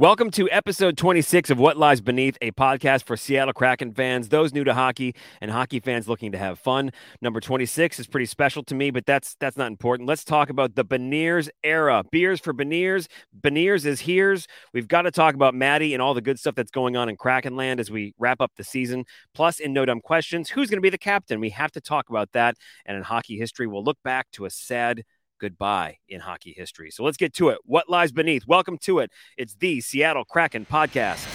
Welcome to episode 26 of What Lies Beneath, a podcast for Seattle Kraken fans, those new to hockey, and hockey fans looking to have fun. Number 26 is pretty special to me, but that's that's not important. Let's talk about the Beniers era. Beers for Beniers. Beniers is here's. We've got to talk about Matty and all the good stuff that's going on in Krakenland as we wrap up the season. Plus, in No Dumb Questions, who's going to be the captain? We have to talk about that. And in hockey history, we'll look back to a sad goodbye in hockey history. So let's get to it. What lies beneath? Welcome to it. It's the Seattle Kraken podcast.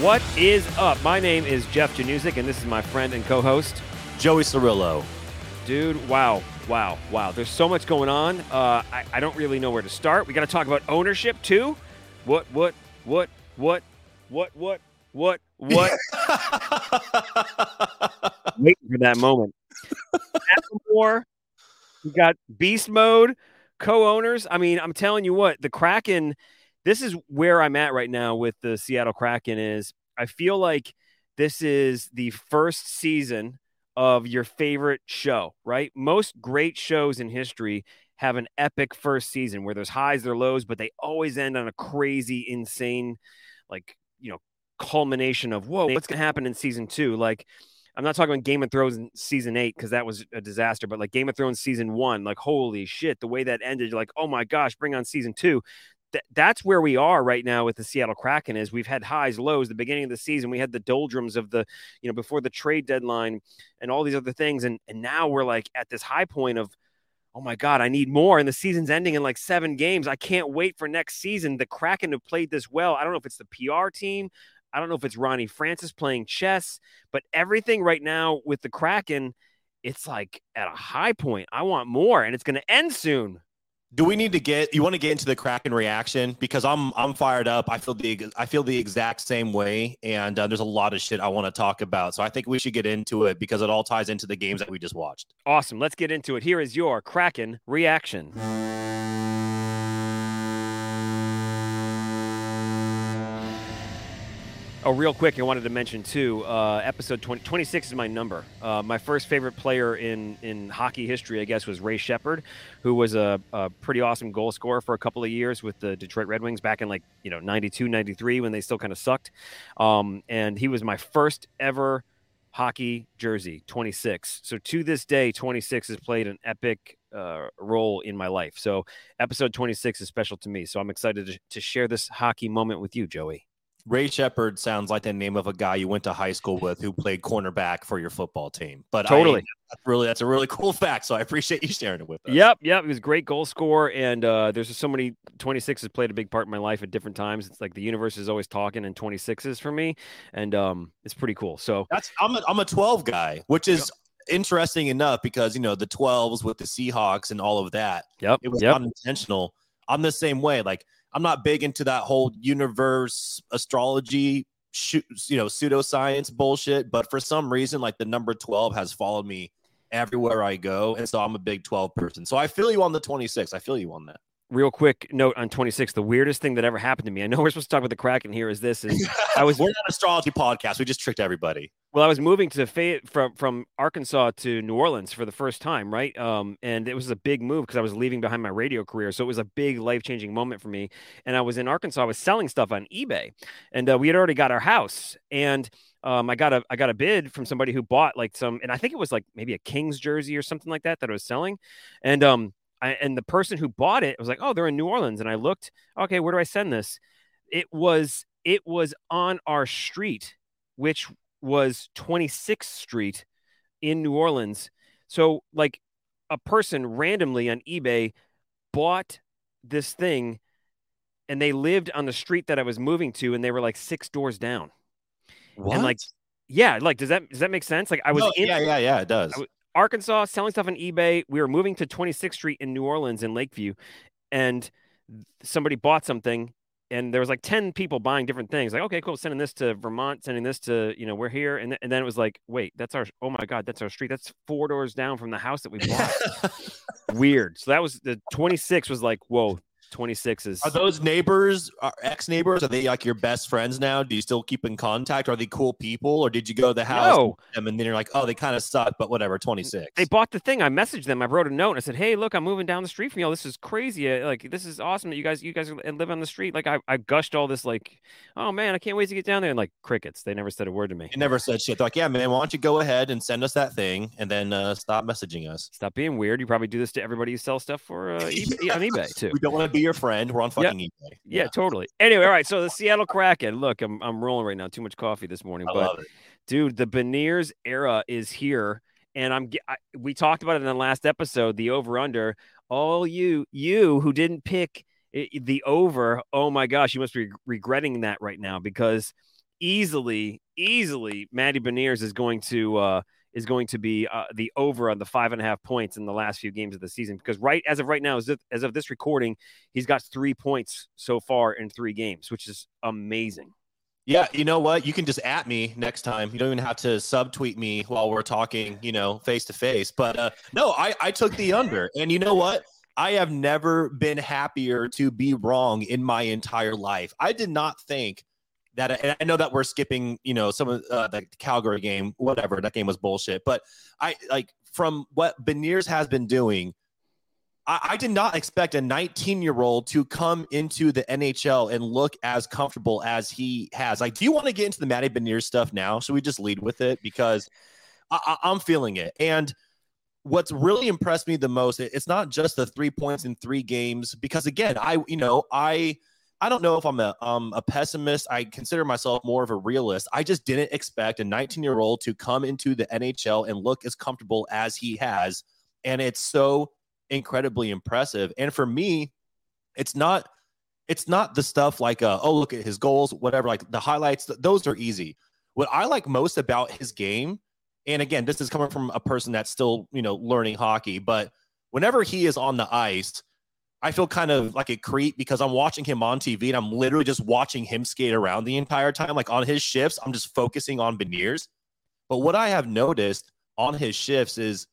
What is up? My name is Jeff Janusik, and this is my friend and co-host Joey Cirillo. Dude, wow, wow, wow. There's so much going on. Uh, I, I don't really know where to start. We got to talk about ownership too. What, what, what, what, what, what, what, what? Waiting for that moment. More. We got beast mode, co-owners. I mean, I'm telling you what, the Kraken. This is where I'm at right now with the Seattle Kraken. Is I feel like this is the first season of your favorite show, right? Most great shows in history have an epic first season where there's highs, there lows, but they always end on a crazy, insane, like, you know, culmination of, whoa, what's going to happen in season two? Like, I'm not talking about Game of Thrones season eight because that was a disaster, but like Game of Thrones season one, like, holy shit, the way that ended, like, oh my gosh, bring on season two th- that's where we are right now with the Seattle Kraken is we've had highs, lows. The beginning of the season, we had the doldrums of the, you know, before the trade deadline and all these other things. And and now we're like at this high point of, oh my God, I need more. And the season's ending in like seven games. I can't wait for next season. The Kraken have played this well. I don't know if it's the PR team. I don't know if it's Ronnie Francis playing chess, but everything right now with the Kraken, it's like at a high point. I want more, and it's going to end soon. Do we need to get you want to get into the Kraken reaction because I'm I'm fired up. I feel the I feel the exact same way, and uh, there's a lot of shit I want to talk about. So I think we should get into it because it all ties into the games that we just watched. Awesome. Let's get into it. Here is your Kraken reaction. Oh, real quick, I wanted to mention too. Uh, episode 20, 26 is my number. Uh, my first favorite player in in hockey history, I guess, was Ray Sheppard, who was a, a, pretty awesome goal scorer for a couple of years with the Detroit Red Wings back in like you know 92, 93 when they still kind of sucked. Um, and he was my first ever hockey jersey, 26. So to this day, 26 has played an epic uh, role in my life. So episode 26 is special to me. So I'm excited to, to share this hockey moment with you, Joey. Ray Sheppard sounds like the name of a guy you went to high school with who played cornerback for your football team. But totally, I, that's really that's a really cool fact. So I appreciate you sharing it with us. Yep, yep. He was a great goal scorer, and uh, there's so many 26 has played a big part in my life at different times. It's like the universe is always talking in 26s for me, and um, it's pretty cool. So that's I'm a, I'm a 12 guy, which is. Yep. Interesting enough, because you know the 12s with the Seahawks and all of that. Yep, it was yep. unintentional. I'm the same way. Like I'm not big into that whole universe astrology you know pseudoscience bullshit but for some reason like the number 12 has followed me everywhere i go and so i'm a big 12 person. So i feel you on the 26 i feel you on that real quick note on 26 the weirdest thing that ever happened to me i know we're supposed to talk about the kraken here is this is i was we're not an astrology podcast. We just tricked everybody. Well i was moving to Fayette from from arkansas to new orleans for the first time right? Um and it was a big move because i was leaving behind my radio career. So it was a big life-changing moment for me. And i was in arkansas i was selling stuff on ebay. And uh, we had already got our house. And um, I got a I got a bid from somebody who bought like some, and I think it was like maybe a Kings jersey or something like that that I was selling, and um, I, and the person who bought it was like, "Oh, they're in New Orleans." And I looked, okay, where do I send this? It was it was on our street, which was 26th Street in New Orleans. So like a person randomly on eBay bought this thing and they lived on the street that I was moving to and they were like six doors down. What? And like yeah, like does that does that make sense? Like I was no, in Yeah, yeah, yeah, it does. Arkansas, selling stuff on eBay. We were moving to 26th Street in New Orleans in Lakeview, and somebody bought something, and there was like 10 people buying different things. Like, okay, cool, sending this to Vermont, sending this to, you know, we're here. And, th- and then it was like, wait, that's our, oh my God, that's our street. That's four doors down from the house that we bought. Weird. So that was the 26 was like, whoa, 26 is. Are those neighbors, ex neighbors? Are they like your best friends now? Do you still keep in contact? Are they cool people, or did you go to the house No. and then you're like, oh, they kind of suck, but whatever. Twenty six. They bought the thing. I messaged them. I wrote a note. And I said, "Hey, look, I'm moving down the street from y'all. This is crazy. Uh, Like, this is awesome that you guys, you guys live on the street. Like, I, I gushed all this. Like, oh man, I can't wait to get down there. And like crickets. They never said a word to me. You never said shit. They're like, yeah, man, why don't you go ahead and send us that thing and then uh, stop messaging us? Stop being weird. You probably do this to everybody you sell stuff for uh, eBay, on eBay too. We don't want to be your friend. We're on Yeah. fucking eBay. Yeah, totally. Anyway, all right. So the Seattle Kraken. Look, I'm I'm rolling right now. Too much coffee this morning, I but dude, the Beniers era is here, and I'm. I, we talked about it in the last episode. The over under. All you you who didn't pick the over. Oh my gosh, you must be regretting that right now because easily, easily, Matty Beniers is going to. uh is going to be uh, the over on the five and a half points in the last few games of the season because right as of right now as of, as of this recording he's got three points so far in three games which is amazing Yeah, you know what? You can just at me next time. You don't even have to subtweet me while we're talking, you know, face to face. But uh, no, I, I took the under. And you know what? I have never been happier to be wrong in my entire life. I did not think that, I know that we're skipping, you know, some of uh, the Calgary game, whatever. That game was bullshit. But I like from what Beniers has been doing, I, I did not expect a 19 year old to come into the NHL and look as comfortable as he has. Like, do you want to get into the Matty Beniers stuff now? Should we just lead with it? Because I, I, I'm feeling it. And what's really impressed me the most, it- it's not just the three points in three games, because again, I, you know, I, I don't know if I'm a um, a pessimist. I consider myself more of a realist. I just didn't expect a 19 year old to come into the NHL and look as comfortable as he has, and it's so incredibly impressive. And for me, it's not it's not the stuff like uh, oh look at his goals, whatever. Like the highlights, th- those are easy. What I like most about his game, and again, this is coming from a person that's still you know learning hockey, but whenever he is on the ice. I feel kind of like a creep because I'm watching him on TV and I'm literally just watching him skate around the entire time. Like on his shifts, I'm just focusing on Beniers. But what I have noticed on his shifts is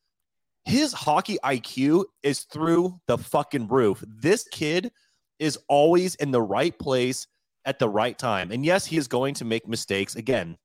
his hockey IQ is through the fucking roof. This kid is always in the right place at the right time. And yes, he is going to make mistakes again.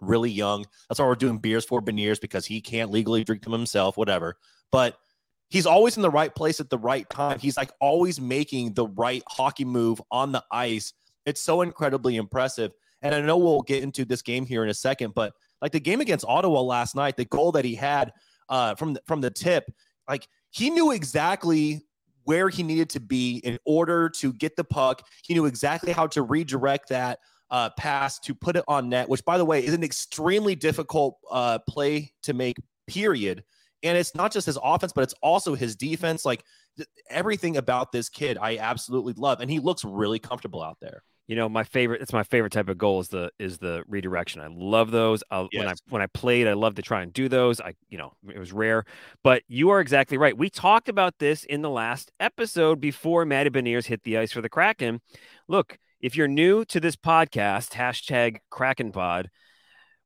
Really young. That's why we're doing beers for Beniers because he can't legally drink them himself, whatever. But he's always in the right place at the right time. He's like always making the right hockey move on the ice. It's so incredibly impressive. And I know we'll get into this game here in a second, but like the game against Ottawa last night, the goal that he had uh, from the, from the tip, like he knew exactly where he needed to be in order to get the puck. He knew exactly how to redirect that uh, pass to put it on net, which, by the way, is an extremely difficult uh, play to make. Period. And it's not just his offense, but it's also his defense. Like th- everything about this kid, I absolutely love, and he looks really comfortable out there. you know my favorite it's my favorite type of goal is the is the redirection. I love those. I when i when i played i love to try and do those. I you know it was rare. But you are exactly right. We talked about this in the last episode before Matty Beniers hit the ice for the kraken. Look if you're new to this podcast hashtag kraken pod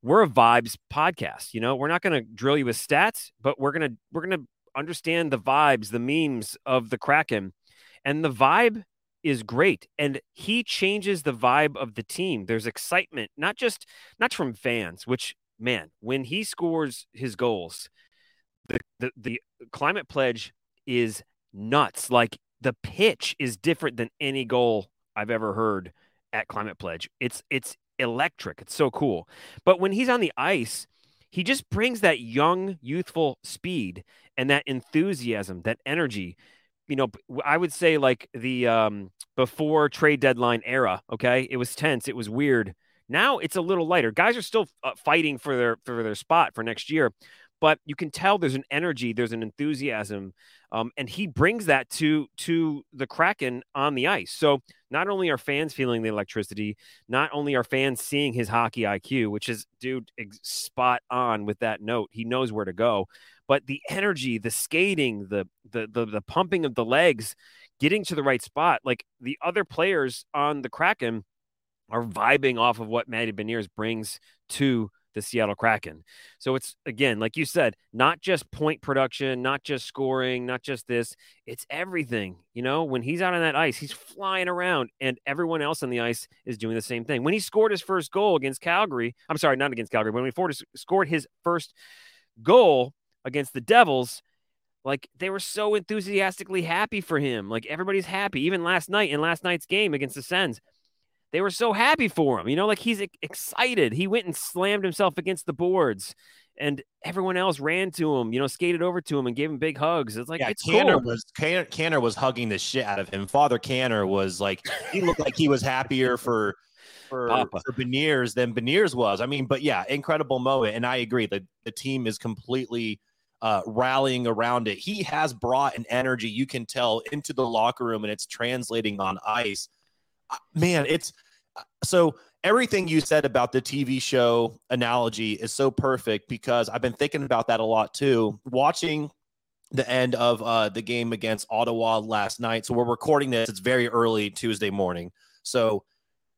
we're a vibes podcast you know? We're not going to drill you with stats but we're going to we're going to understand the vibes the memes of the kraken. And the vibe is great and he changes the vibe of the team. There's excitement not just not from fans which man when he scores his goals the the, the climate pledge is nuts. Like the pitch is different than any goal i've ever heard at climate pledge. It's it's electric it's so cool but when he's on the ice he just brings that young youthful speed and that enthusiasm that energy you know, I would say like the um before trade deadline era. Okay, it was tense, it was weird. Now it's a little lighter. Guys are still uh, fighting for their for their spot for next year, but you can tell there's an energy, there's an enthusiasm, um, and he brings that to to the Kraken on the ice. So not only are fans feeling the electricity, not only are fans seeing his hockey IQ, which is dude spot on with that note. He knows where to go but the energy, the skating, the, the the the pumping of the legs, getting to the right spot, like the other players on the Kraken are vibing off of what Matty Beniers brings to the Seattle Kraken. So it's again, like you said, not just point production, not just scoring, not just this. It's everything. You know, when he's out on that ice, he's flying around, and everyone else on the ice is doing the same thing. When he scored his first goal against Calgary, I'm sorry, not against Calgary, but when he scored his first goal against the Devils. Like they were so enthusiastically happy for him. Like everybody's happy. Even last night in last night's game against the Sens, they were so happy for him. You know, like he's excited. He went and slammed himself against the boards, and everyone else ran to him. You know, skated over to him and gave him big hugs. It's like yeah, it's Canner cool. was Canner, Canner was hugging the shit out of him. Father Canner was like he looked like he was happier for for, Papa. for Beniers than Beniers was. I mean, but yeah, incredible moment, and I agree that the team is completely. Uh, rallying around it. He has brought an energy you can tell into the locker room and it's translating on ice man, it's so everything you said about the TV show analogy is so perfect because I've been thinking about that a lot too. Watching the end of uh, the game against Ottawa last night. So we're recording this. It's very early Tuesday morning. So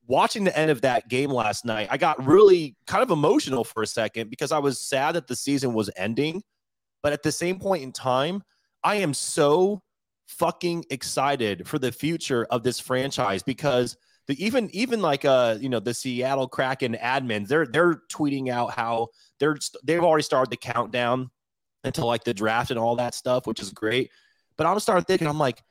watching the end of that game last night, I got really kind of emotional for a second because I was sad that the season was ending. But at the same point in time, I am so fucking excited for the future of this franchise because the even even like uh you know the Seattle Kraken admins they're they're tweeting out how they're they've already started the countdown until like the draft and all that stuff, which is great. But I'm starting thinking I'm like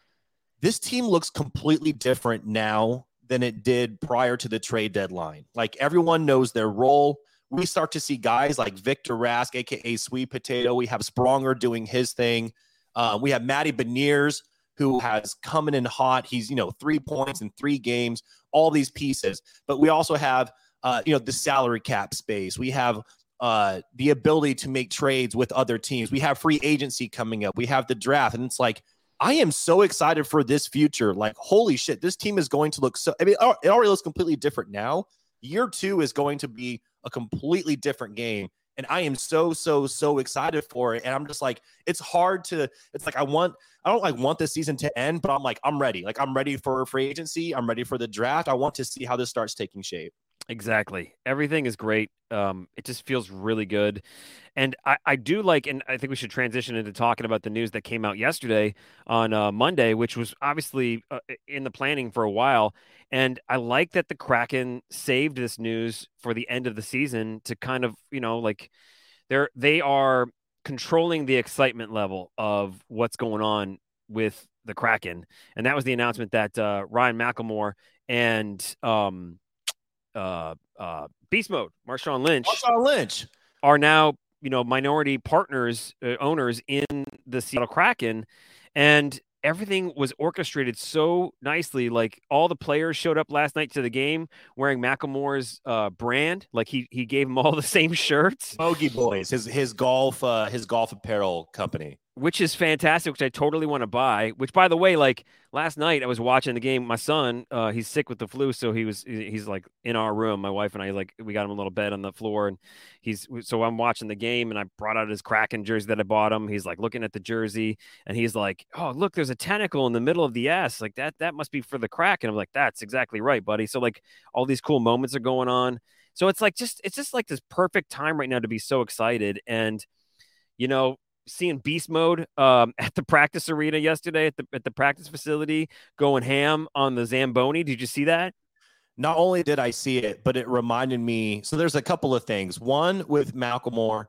this team looks completely different now than it did prior to the trade deadline. Like everyone knows their role. We start to see guys like Victor Rask, aka Sweet Potato. We have Spronger doing his thing. Uh, we have Matty Beniers, who has coming in hot. He's, you know, three points in three games, all these pieces. But we also have, uh, you know, the salary cap space. We have uh, the ability to make trades with other teams. We have free agency coming up. We have the draft. And it's like, I am so excited for this future. Like, holy shit, this team is going to look so. I mean, it already looks completely different now. Year two is going to be a completely different game and I am so so so excited for it. And I'm just like, it's hard to. It's like I want. I don't like want this season to end, but I'm like, I'm ready. Like I'm ready for free agency. I'm ready for the draft. I want to see how this starts taking shape. Exactly. Everything is great. Um, it just feels really good. And I, I do like, and I think we should transition into talking about the news that came out yesterday on uh, Monday, which was obviously uh, in the planning for a while. And I like that the Kraken saved this news for the end of the season to kind of, you know, like they're, they are controlling the excitement level of what's going on with the Kraken. And that was the announcement that uh, Ryan Macklemore and, um, uh, uh, Beast Mode, Marshawn Lynch, Marshawn Lynch are now you know minority partners, uh, owners in the Seattle Kraken, and everything was orchestrated so nicely. Like all the players showed up last night to the game wearing Macklemore's uh, brand. Like he he gave them all the same shirts. Bogey Boys, his his golf uh, his golf apparel company which is fantastic, which I totally want to buy. Which, by the way, like last night I was watching the game. My son, uh, he's sick with the flu, so he was he's like in our room. My wife and I like we got him a little bed on the floor, and he's so I'm watching the game, and I brought out his Kraken jersey that I bought him. He's like looking at the jersey, and he's like, "Oh, look, there's a tentacle in the middle of the S. Like that that must be for the Kraken." I'm like, "That's exactly right, buddy." So like all these cool moments are going on. So it's like just it's just like this perfect time right now to be so excited and you know seeing beast mode um, at the practice arena yesterday at the at the practice facility going ham on the Zamboni. Did you see that? Not only did I see it, but it reminded me. So there's a couple of things. One with Macklemore,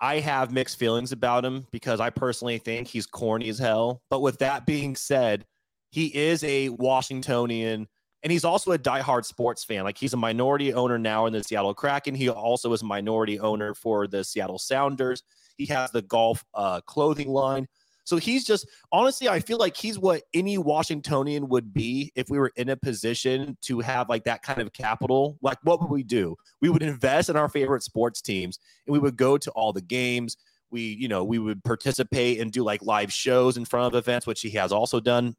I have mixed feelings about him because I personally think he's corny as hell. But with that being said, he is a Washingtonian and he's also a diehard sports fan. Like he's a minority owner now in the Seattle Kraken. He also is a minority owner for the Seattle Sounders. He has the golf uh, clothing line. So he's just honestly, I feel like he's what any Washingtonian would be if we were in a position to have like that kind of capital. Like, what would we do? We would invest in our favorite sports teams and we would go to all the games. We, you know, we would participate and do like live shows in front of events, which he has also done.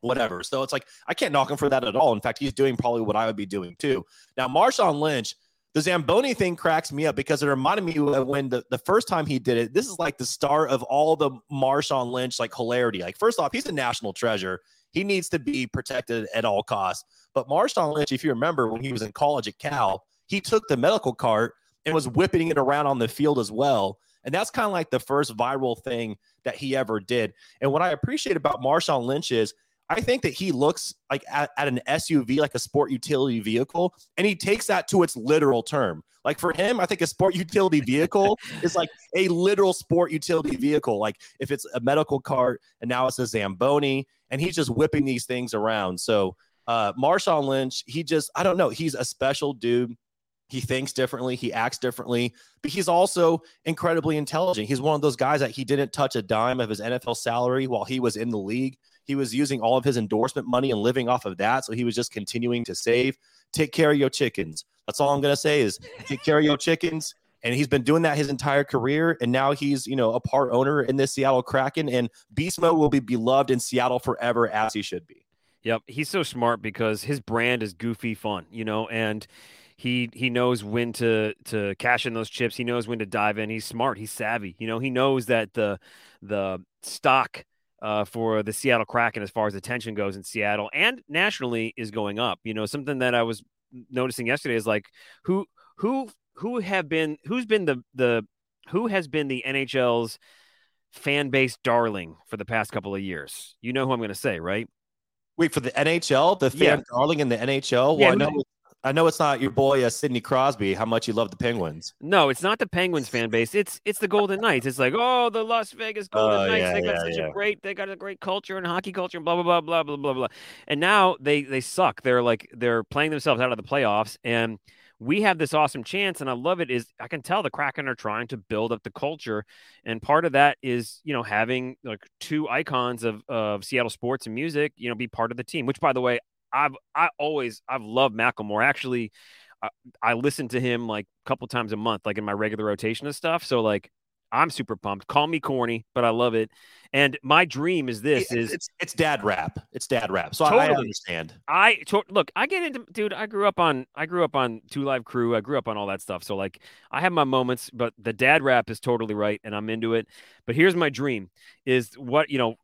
Whatever. So it's like I can't knock him for that at all. In fact, he's doing probably what I would be doing too. Now, Marshawn Lynch, the Zamboni thing cracks me up because it reminded me of when the, the first time he did it. This is like the start of all the Marshawn Lynch like hilarity. Like, first off, he's a national treasure. He needs to be protected at all costs. But Marshawn Lynch, if you remember when he was in college at Cal, he took the medical cart and was whipping it around on the field as well. And that's kind of like the first viral thing that he ever did. And what I appreciate about Marshawn Lynch is I think that he looks like at, at, an SUV, like a sport utility vehicle, and he takes that to its literal term. Like for him, I think a sport utility vehicle is like a literal sport utility vehicle. Like if it's a medical cart and now it's a Zamboni, and he's just whipping these things around. So uh Marshawn Lynch, he just, I don't know, he's a special dude. He thinks differently, he acts differently, but he's also incredibly intelligent. He's one of those guys that he didn't touch a dime of his NFL salary while he was in the league. He was using all of his endorsement money and living off of that. So he was just continuing to save. Take care of your chickens. That's all I'm going to say is take care of your chickens. And he's been doing that his entire career. And now he's, you know, a part owner in this Seattle Kraken. And Beast Mode will be beloved in Seattle forever as he should be. Yep. He's so smart because his brand is goofy fun, you know, and he he knows when to to cash in those chips. He knows when to dive in. He's smart. He's savvy. You know, he knows that the the stock uh, for the Seattle Kraken as far as attention goes in Seattle and nationally is going up. You know, something that I was noticing yesterday is like who who who have been who's been the the who has been the NHL's fan base darling for the past couple of years. You know who I'm going to say, right? Wait for the NHL, the fan yeah. darling in the NHL. Well, yeah, I know I know it's not your boy uh, Sidney Crosby. How much you love the Penguins? No, it's not the Penguins fan base. It's it's the Golden Knights. It's like oh, the Las Vegas Golden uh, Knights. Yeah, they got yeah, such yeah. a great they got a great culture and hockey culture and blah blah blah blah blah blah blah. And now they they suck. They're like they're playing themselves out of the playoffs and we have this awesome chance and i love it is i can tell the kraken are trying to build up the culture and part of that is you know having like two icons of, of seattle sports and music you know be part of the team which by the way I've I always I've loved Macklemore. Actually, I, I listen to him like a couple times a month, like in my regular rotation of stuff. So like I'm super pumped. Call me corny, but I love it. And my dream is this: is it's it's dad rap. It's dad rap. So I totally. I understand. I to, look. I get into dude. I grew up on I grew up on Two Live Crew. I grew up on all that stuff. So like I have my moments, but the dad rap is totally right, and I'm into it. But here's my dream: is what you know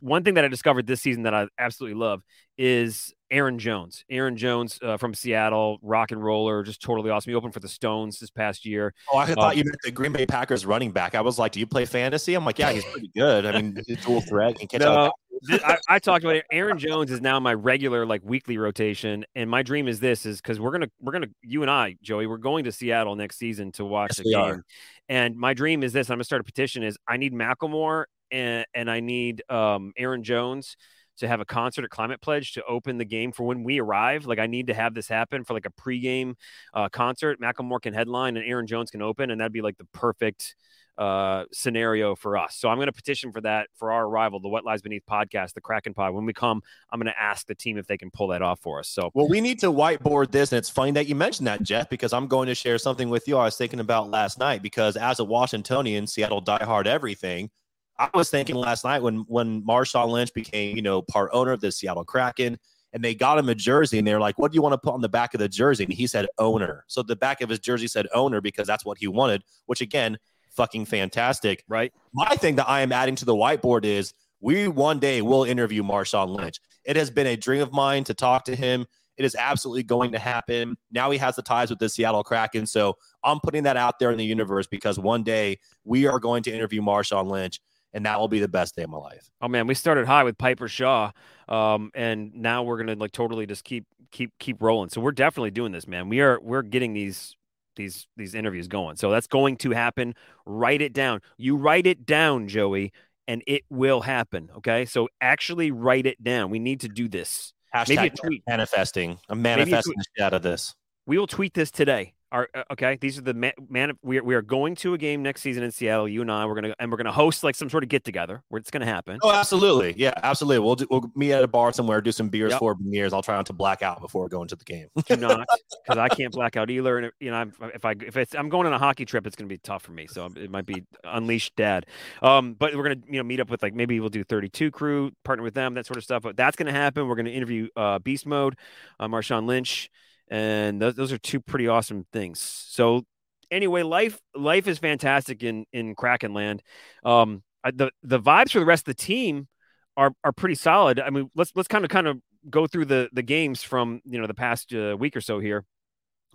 one thing that I discovered this season that I absolutely love is Ayron Jones. Ayron Jones uh, from Seattle, rock and roller, just totally awesome. He opened for the Stones this past year. Oh, I thought um, you meant the Green Bay Packers running back. I was like, do you play fantasy? I'm like, yeah, he's pretty good. I mean, he's dual threat. He catch no, I, I, talked about it. Ayron Jones is now my regular like weekly rotation, and my dream is this: is because we're gonna we're gonna you and I, Joey, we're going to Seattle next season to watch yes, the game. Are. And my dream is this: I'm gonna start a petition. Is I need Macklemore and, and I need um, Ayron Jones to have a concert at Climate Pledge to open the game for when we arrive. Like I need to have this happen for like a pregame uh, concert. Macklemore can headline and Ayron Jones can open, and that'd be like the perfect uh, scenario for us. So I'm going to petition for that for our arrival, the What Lies Beneath podcast, the Kraken Pod. When we come, I'm going to ask the team if they can pull that off for us. So, well, we need to whiteboard this, and it's funny that you mentioned that, Jeff, because I'm going to share something with you I was thinking about last night. Because as a Washingtonian, Seattle diehard everything I was thinking last night when when Marshawn Lynch became, you know, part owner of the Seattle Kraken, and they got him a jersey, and they're like, "What do you want to put on the back of the jersey?" And he said owner. So the back of his jersey said owner because that's what he wanted. Which again, fucking fantastic, right? My thing that I am adding to the whiteboard is we one day will interview Marshawn Lynch. It has been a dream of mine to talk to him. It is absolutely going to happen. Now he has the ties with the Seattle Kraken. So I'm putting that out there in the universe because one day we are going to interview Marshawn Lynch and that will be the best day of my life. Oh man, we started high with Piper Shaw, um, and now we're gonna like totally just keep keep keep rolling. So we're definitely doing this, man. We are we're getting these these these interviews going. So that's going to happen. Write it down. You write it down, Joey, and it will happen. Okay, so actually write it down. We need to do this. Hashtag Maybe a tweet. manifesting. I'm manifesting the shit out of this. We will tweet this today. Are uh, okay. These are the man. man we are, we are going to a game next season in Seattle. You and I. We're gonna and we're gonna host like some sort of get together where it's gonna happen. Oh, absolutely. Yeah, absolutely. We'll do, we'll meet at a bar somewhere, do some beers yep. for beers. I'll try not to black out before going to the game. do not, because I can't black out either. And you know, I'm, if I if it's I'm going on a hockey trip, it's gonna be tough for me. So it might be unleashed dad. Um, but we're gonna you know meet up with like maybe we'll do 32 crew, partner with them, that sort of stuff. But that's gonna happen. We're gonna interview uh, Beast Mode, uh, Marshawn Lynch and those, those are two pretty awesome things. So anyway, life life is fantastic in in Kraken land. Um, the the vibes for the rest of the team are are pretty solid. I mean, let's let's kind of kind of go through the the games from you know the past uh, week or so here.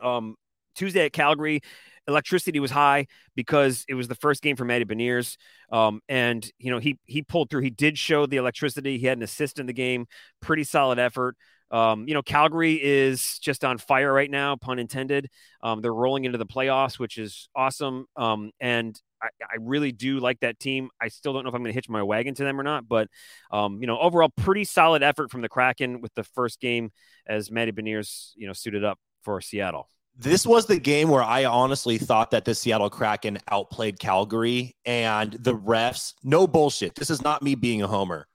Um, Tuesday at Calgary, electricity was high because it was the first game for Matty Beniers. Um, and you know, he he pulled through. He did show the electricity. He had an assist in the game. Pretty solid effort. Um, you know, Calgary is just on fire right now, pun intended. Um, they're rolling into the playoffs, which is awesome. Um, and I, I, really do like that team. I still don't know if I'm going to hitch my wagon to them or not, but um, you know, overall, pretty solid effort from the Kraken with the first game as Matty Beniers, you know, suited up for Seattle. This was the game where I honestly thought that the Seattle Kraken outplayed Calgary and the refs. No bullshit. This is not me being a homer.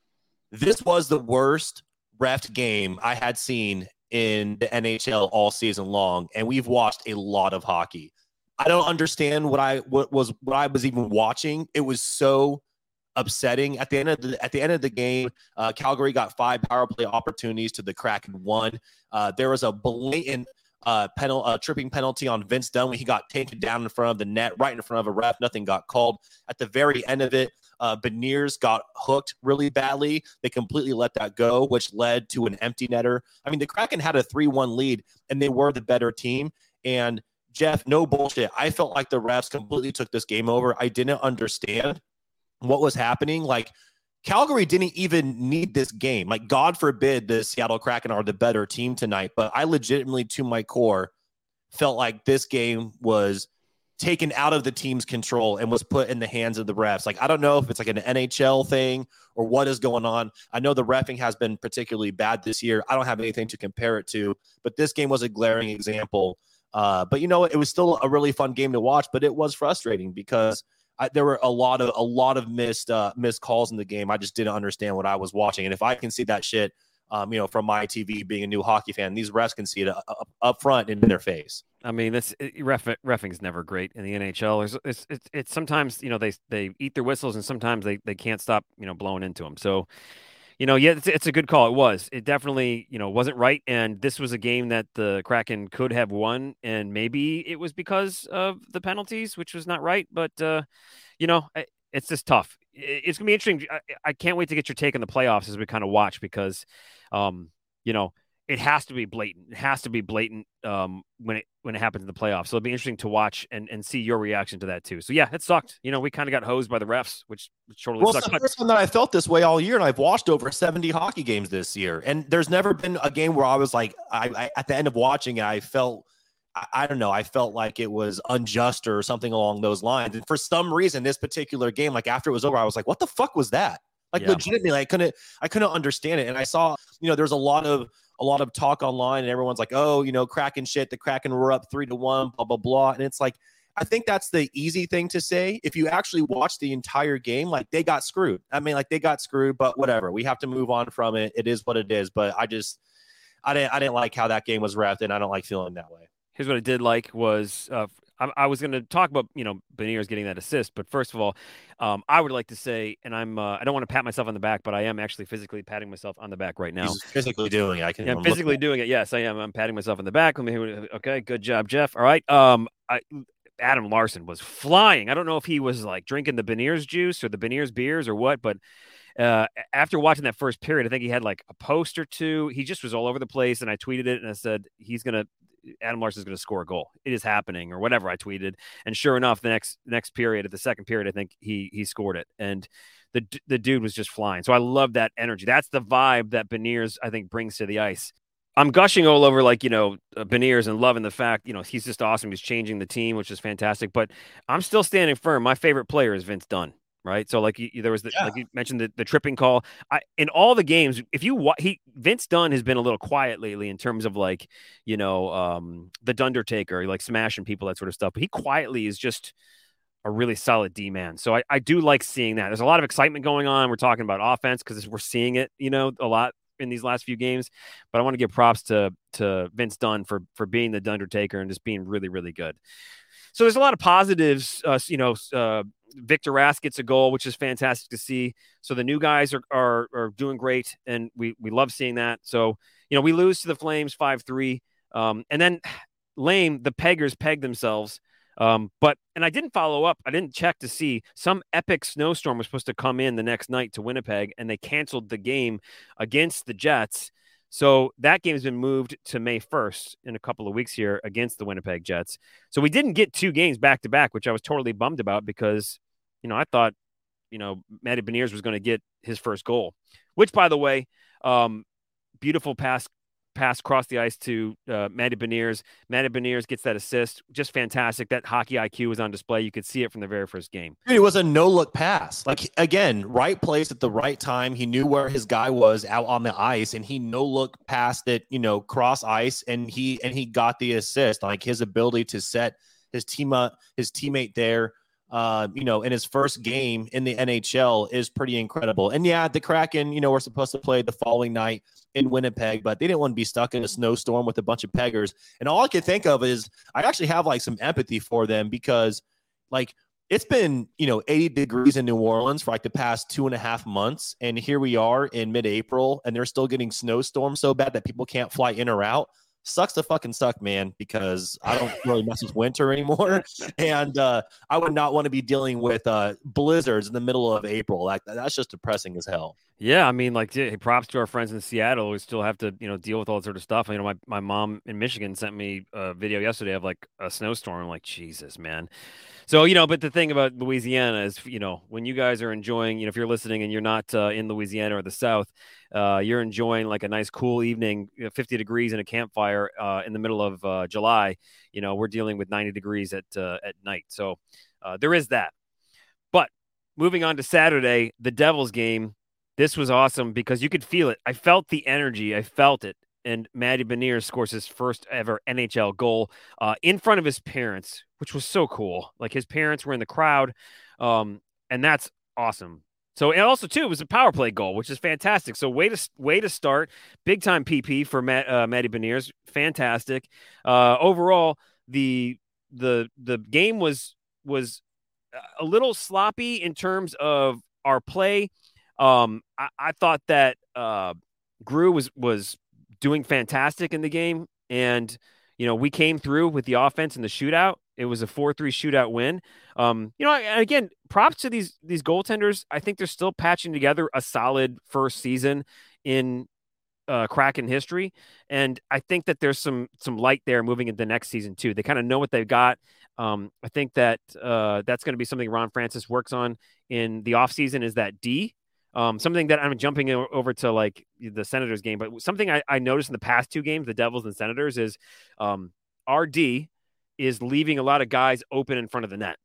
This was the worst ref game I had seen in the NHL all season long, and we've watched a lot of hockey. I don't understand what I what was what I was even watching. It was so upsetting at the end of the at the end of the game. Uh, Calgary got five power play opportunities to the Kraken one. Uh, there was a blatant uh, penalty, uh, tripping penalty on Vince Dunn when he got taken down in front of the net, right in front of a ref. Nothing got called. At the very end of it, uh, Beniers got hooked really badly. They completely let that go, which led to an empty netter. I mean, the Kraken had a 3 1 lead, and they were the better team. And Jeff, no bullshit. I felt like the refs completely took this game over. I didn't understand what was happening. Like, Calgary didn't even need this game. Like, God forbid the Seattle Kraken are the better team tonight. But I legitimately, to my core, felt like this game was taken out of the team's control and was put in the hands of the refs. Like, I don't know if it's like an NHL thing or what is going on. I know the refing has been particularly bad this year. I don't have anything to compare it to, but this game was a glaring example. Uh, but you know, it was still a really fun game to watch, but it was frustrating because I, there were a lot of a lot of missed uh, missed calls in the game. I just didn't understand what I was watching, and if I can see that shit, um, you know, from my TV, being a new hockey fan, these refs can see it up, up, up front and in their face. I mean, this ref refing's never great in the NHL. It's, it's, it's, it's, sometimes you know they they eat their whistles and sometimes they, they can't stop you know blowing into them. So, you know, yeah, it's, it's a good call. It was. It definitely you know wasn't right, and this was a game that the Kraken could have won, and maybe it was because of the penalties, which was not right. But uh, you know, it's just tough. It's gonna be interesting. I, I can't wait to get your take on the playoffs as we kind of watch because, um, you know it has to be blatant. It has to be blatant um, when it when it happens in the playoffs. So it'll be interesting to watch and, and see your reaction to that too. So yeah, it sucked. You know, we kind of got hosed by the refs, which, which totally well, sucked. It's the first time that I felt this way all year, and I've watched over seventy hockey games this year, and there's never been a game where I was like, I, I at the end of watching it, I felt. I, I don't know. I felt like it was unjust or something along those lines. And for some reason, this particular game, like after it was over, I was like, "What the fuck was that?" Like yeah. legitimately, I couldn't, I couldn't understand it. And I saw, you know, there's a lot of a lot of talk online, and everyone's like, "Oh, you know, Kraken shit. The Kraken were up three to one, blah blah blah." And it's like, I think that's the easy thing to say. If you actually watch the entire game, like they got screwed. I mean, like they got screwed, but whatever. We have to move on from it. It is what it is. But I just, I didn't, I didn't like how that game was wrapped, and I don't like feeling that way. Here's what I did like was uh, I, I was going to talk about you know Beniers getting that assist, but first of all, um, I would like to say, and I'm uh, I don't want to pat myself on the back, but I am actually physically patting myself on the back right now. He's physically doing it. I can. Yeah, I'm physically doing it. Yes, I am. I'm patting myself on the back. Let me. Okay, good job, Jeff. All right. Um, I, Adam Larsson was flying. I don't know if he was like drinking the Beniers juice or the Beniers beers or what, but uh, after watching that first period, I think he had like a post or two. He just was all over the place, and I tweeted it and I said he's gonna Adam Larsson is going to score a goal. It is happening, or whatever I tweeted. And sure enough, the next next period, at the second period, I think he he scored it, and the the dude was just flying. So I love that energy. That's the vibe that Beniers I think brings to the ice. I'm gushing all over like you know uh, Beniers and loving the fact you know he's just awesome. He's changing the team, which is fantastic. But I'm still standing firm. My favorite player is Vince Dunn right? So like you, there was the yeah. like you mentioned the, the tripping call. I in all the games, if you he Vince Dunn has been a little quiet lately in terms of like you know um the Dundertaker, like smashing people, that sort of stuff. But he quietly is just a really solid D man. So I, I do like seeing that. There's a lot of excitement going on. We're talking about offense because we're seeing it, you know, a lot in these last few games. But I want to give props to to Vince Dunn for for being the Dundertaker and just being really really good. So there's a lot of positives, uh, you know, uh, Victor Rask gets a goal, which is fantastic to see. So the new guys are, are, are doing great, and we we love seeing that. So you know we lose to the Flames five three, um, and then lame the Peggers pegged themselves. Um, but and I didn't follow up. I didn't check to see some epic snowstorm was supposed to come in the next night to Winnipeg, and they canceled the game against the Jets. So that game has been moved to May 1st in a couple of weeks here against the Winnipeg Jets. So we didn't get two games back to back, which I was totally bummed about because, you know, I thought, you know, Matty Beniers was going to get his first goal, which, by the way, um, beautiful pass pass across the ice to uh, Matty Beniers. Matty Beniers gets that assist. Just fantastic. That hockey IQ was on display. You could see it from the very first game. It was a no look pass. Like, again, right place at the right time. He knew where his guy was out on the ice and he no look passed it, you know, cross ice and he and he got the assist. Like his ability to set his team up, his teammate there uh, you know, in his first game in the NHL is pretty incredible. And yeah, the Kraken, you know, were supposed to play the following night in Winnipeg, but they didn't want to be stuck in a snowstorm with a bunch of peggers. And all I could think of is I actually have like some empathy for them because, like, it's been you know 80 degrees in New Orleans for like the past two and a half months, and here we are in mid-April, and they're still getting snowstorms so bad that people can't fly in or out sucks to fucking suck, man, because I don't really mess with winter anymore. And uh, I would not want to be dealing with uh, blizzards in the middle of April. Like that's just depressing as hell. Yeah, I mean, like, hey, props to our friends in Seattle who still have to, you know, deal with all that sort of stuff. You know, my, my mom in Michigan sent me a video yesterday of like a snowstorm. I'm like, Jesus, man. So, you know, but the thing about Louisiana is, you know, when you guys are enjoying, you know, if you're listening and you're not uh, in Louisiana or the South, uh, you're enjoying like a nice cool evening, you know, 50 degrees in a campfire uh, in the middle of uh, July. You know, we're dealing with 90 degrees at uh, at night. So uh, there is that. But moving on to Saturday, the Devils game. This was awesome because you could feel it. I felt the energy. I felt it and Matty Beniers scores his first ever NHL goal in front of his parents, which was so cool. Like his parents were in the crowd, um, and that's awesome. So and also too, it was a power play goal, which is fantastic. So way to way to start, big time PP for Matt, uh, Matty Beniers, fantastic. Uh, overall, the the the game was was a little sloppy in terms of our play. Um, I, I thought that uh, Grew was was doing fantastic in the game. And, you know, we came through with the offense and the shootout. It was a 4 3 shootout win. Um, you know, again, props to these these goaltenders. I think they're still patching together a solid first season in uh, Kraken history, and I think that there's some some light there moving into next season too. They kind of know what they've got. Um, I think that uh, that's going to be something Ron Francis works on in the offseason is that D. Um, something that I'm jumping over to like the Senators game, but something I, I noticed in the past two games, the Devils and Senators, is um, RD is leaving a lot of guys open in front of the net.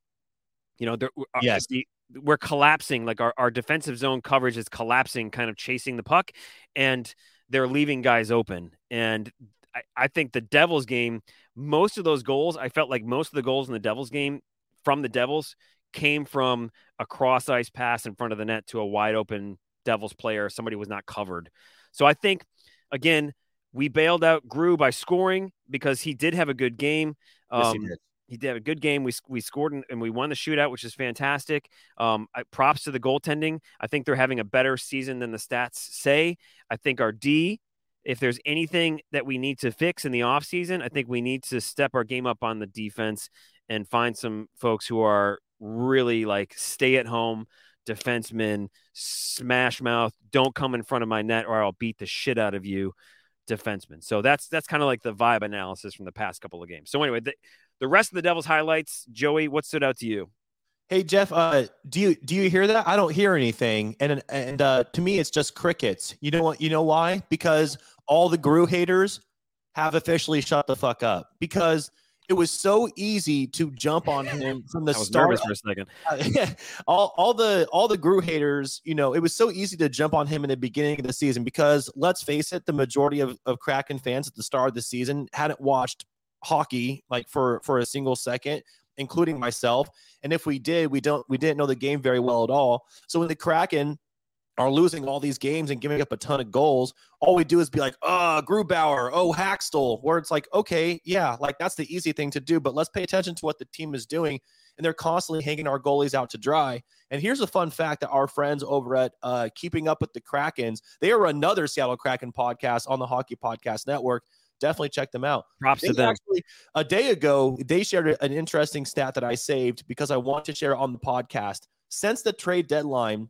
You know, uh, yes. The, we're collapsing. Like our, our defensive zone coverage is collapsing, kind of chasing the puck, and they're leaving guys open. And I, I think the Devils game, most of those goals, I felt like most of the goals in the Devils game from the Devils came from a cross ice pass in front of the net to a wide open Devils player. Somebody was not covered. So I think, again, we bailed out Grew by scoring because he did have a good game. Um, yes, he, did. he did have a good game. We, we scored and, we won the shootout, which is fantastic. Um, I, props to the goaltending. I think they're having a better season than the stats say. I think our D, if there's anything that we need to fix in the offseason, I think we need to step our game up on the defense and find some folks who are really like stay at home defenseman, smash mouth, don't come in front of my net or I'll beat the shit out of you defenseman. So that's that's kind of like the vibe analysis from the past couple of games. So anyway, the, the rest of the Devils highlights, Joey, what stood out to you? Hey Jeff, uh, do you do you hear that? I don't hear anything, and and uh, to me, it's just crickets. You know what? You know why? Because all the Grew haters have officially shut the fuck up. Because it was so easy to jump on him from the I was start. Nervous for a second. Uh, all, all the all the Grew haters, you know, it was so easy to jump on him in the beginning of the season because let's face it, the majority of, of Kraken fans at the start of the season hadn't watched hockey like for for a single second including myself and if we did we don't we didn't know the game very well at all so when the kraken are losing all these games and giving up a ton of goals, all we do is be like, oh, Grubauer, oh, Hakstol, where it's like, okay, yeah, like that's the easy thing to do, but let's pay attention to what the team is doing. And they're constantly hanging our goalies out to dry. And here's a fun fact that our friends over at uh, Keeping Up with the Krakens, they are another Seattle Kraken podcast on the Hockey Podcast Network. Definitely check them out. Props they to them. Actually, a day ago, they shared an interesting stat that I saved because I want to share on the podcast. Since the trade deadline,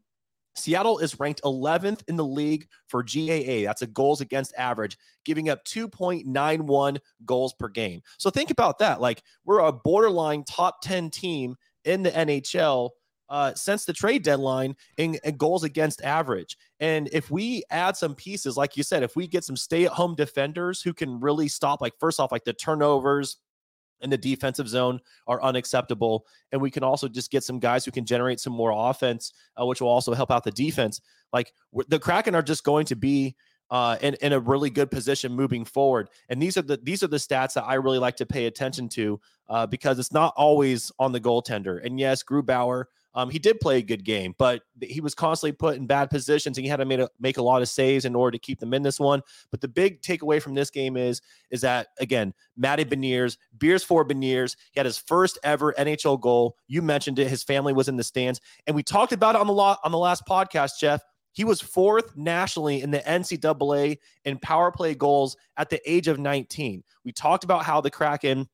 Seattle is ranked 11th in the league for GAA. That's a goals against average, giving up 2.91 goals per game. So think about that. Like we're a borderline top 10 team in the NHL uh, since the trade deadline in, in, goals against average. And if we add some pieces, like you said, if we get some stay at home defenders who can really stop, like, first off, like the turnovers in the defensive zone are unacceptable. And we can also just get some guys who can generate some more offense, uh, which will also help out the defense. Like the Kraken are just going to be uh, in, in a really good position moving forward. And these are the these are the stats that I really like to pay attention to uh, because it's not always on the goaltender. And yes, Grubauer um, he did play a good game, but he was constantly put in bad positions and he had to make a, make a lot of saves in order to keep them in this one. But the big takeaway from this game is is that again, Matty Beniers, beers for Beniers, he had his first ever NHL goal. You mentioned it. His family was in the stands, and we talked about it on the lot on the last podcast, Jeff. He was fourth nationally in the NCAA in power play goals at the age of 19. We talked about how the Kraken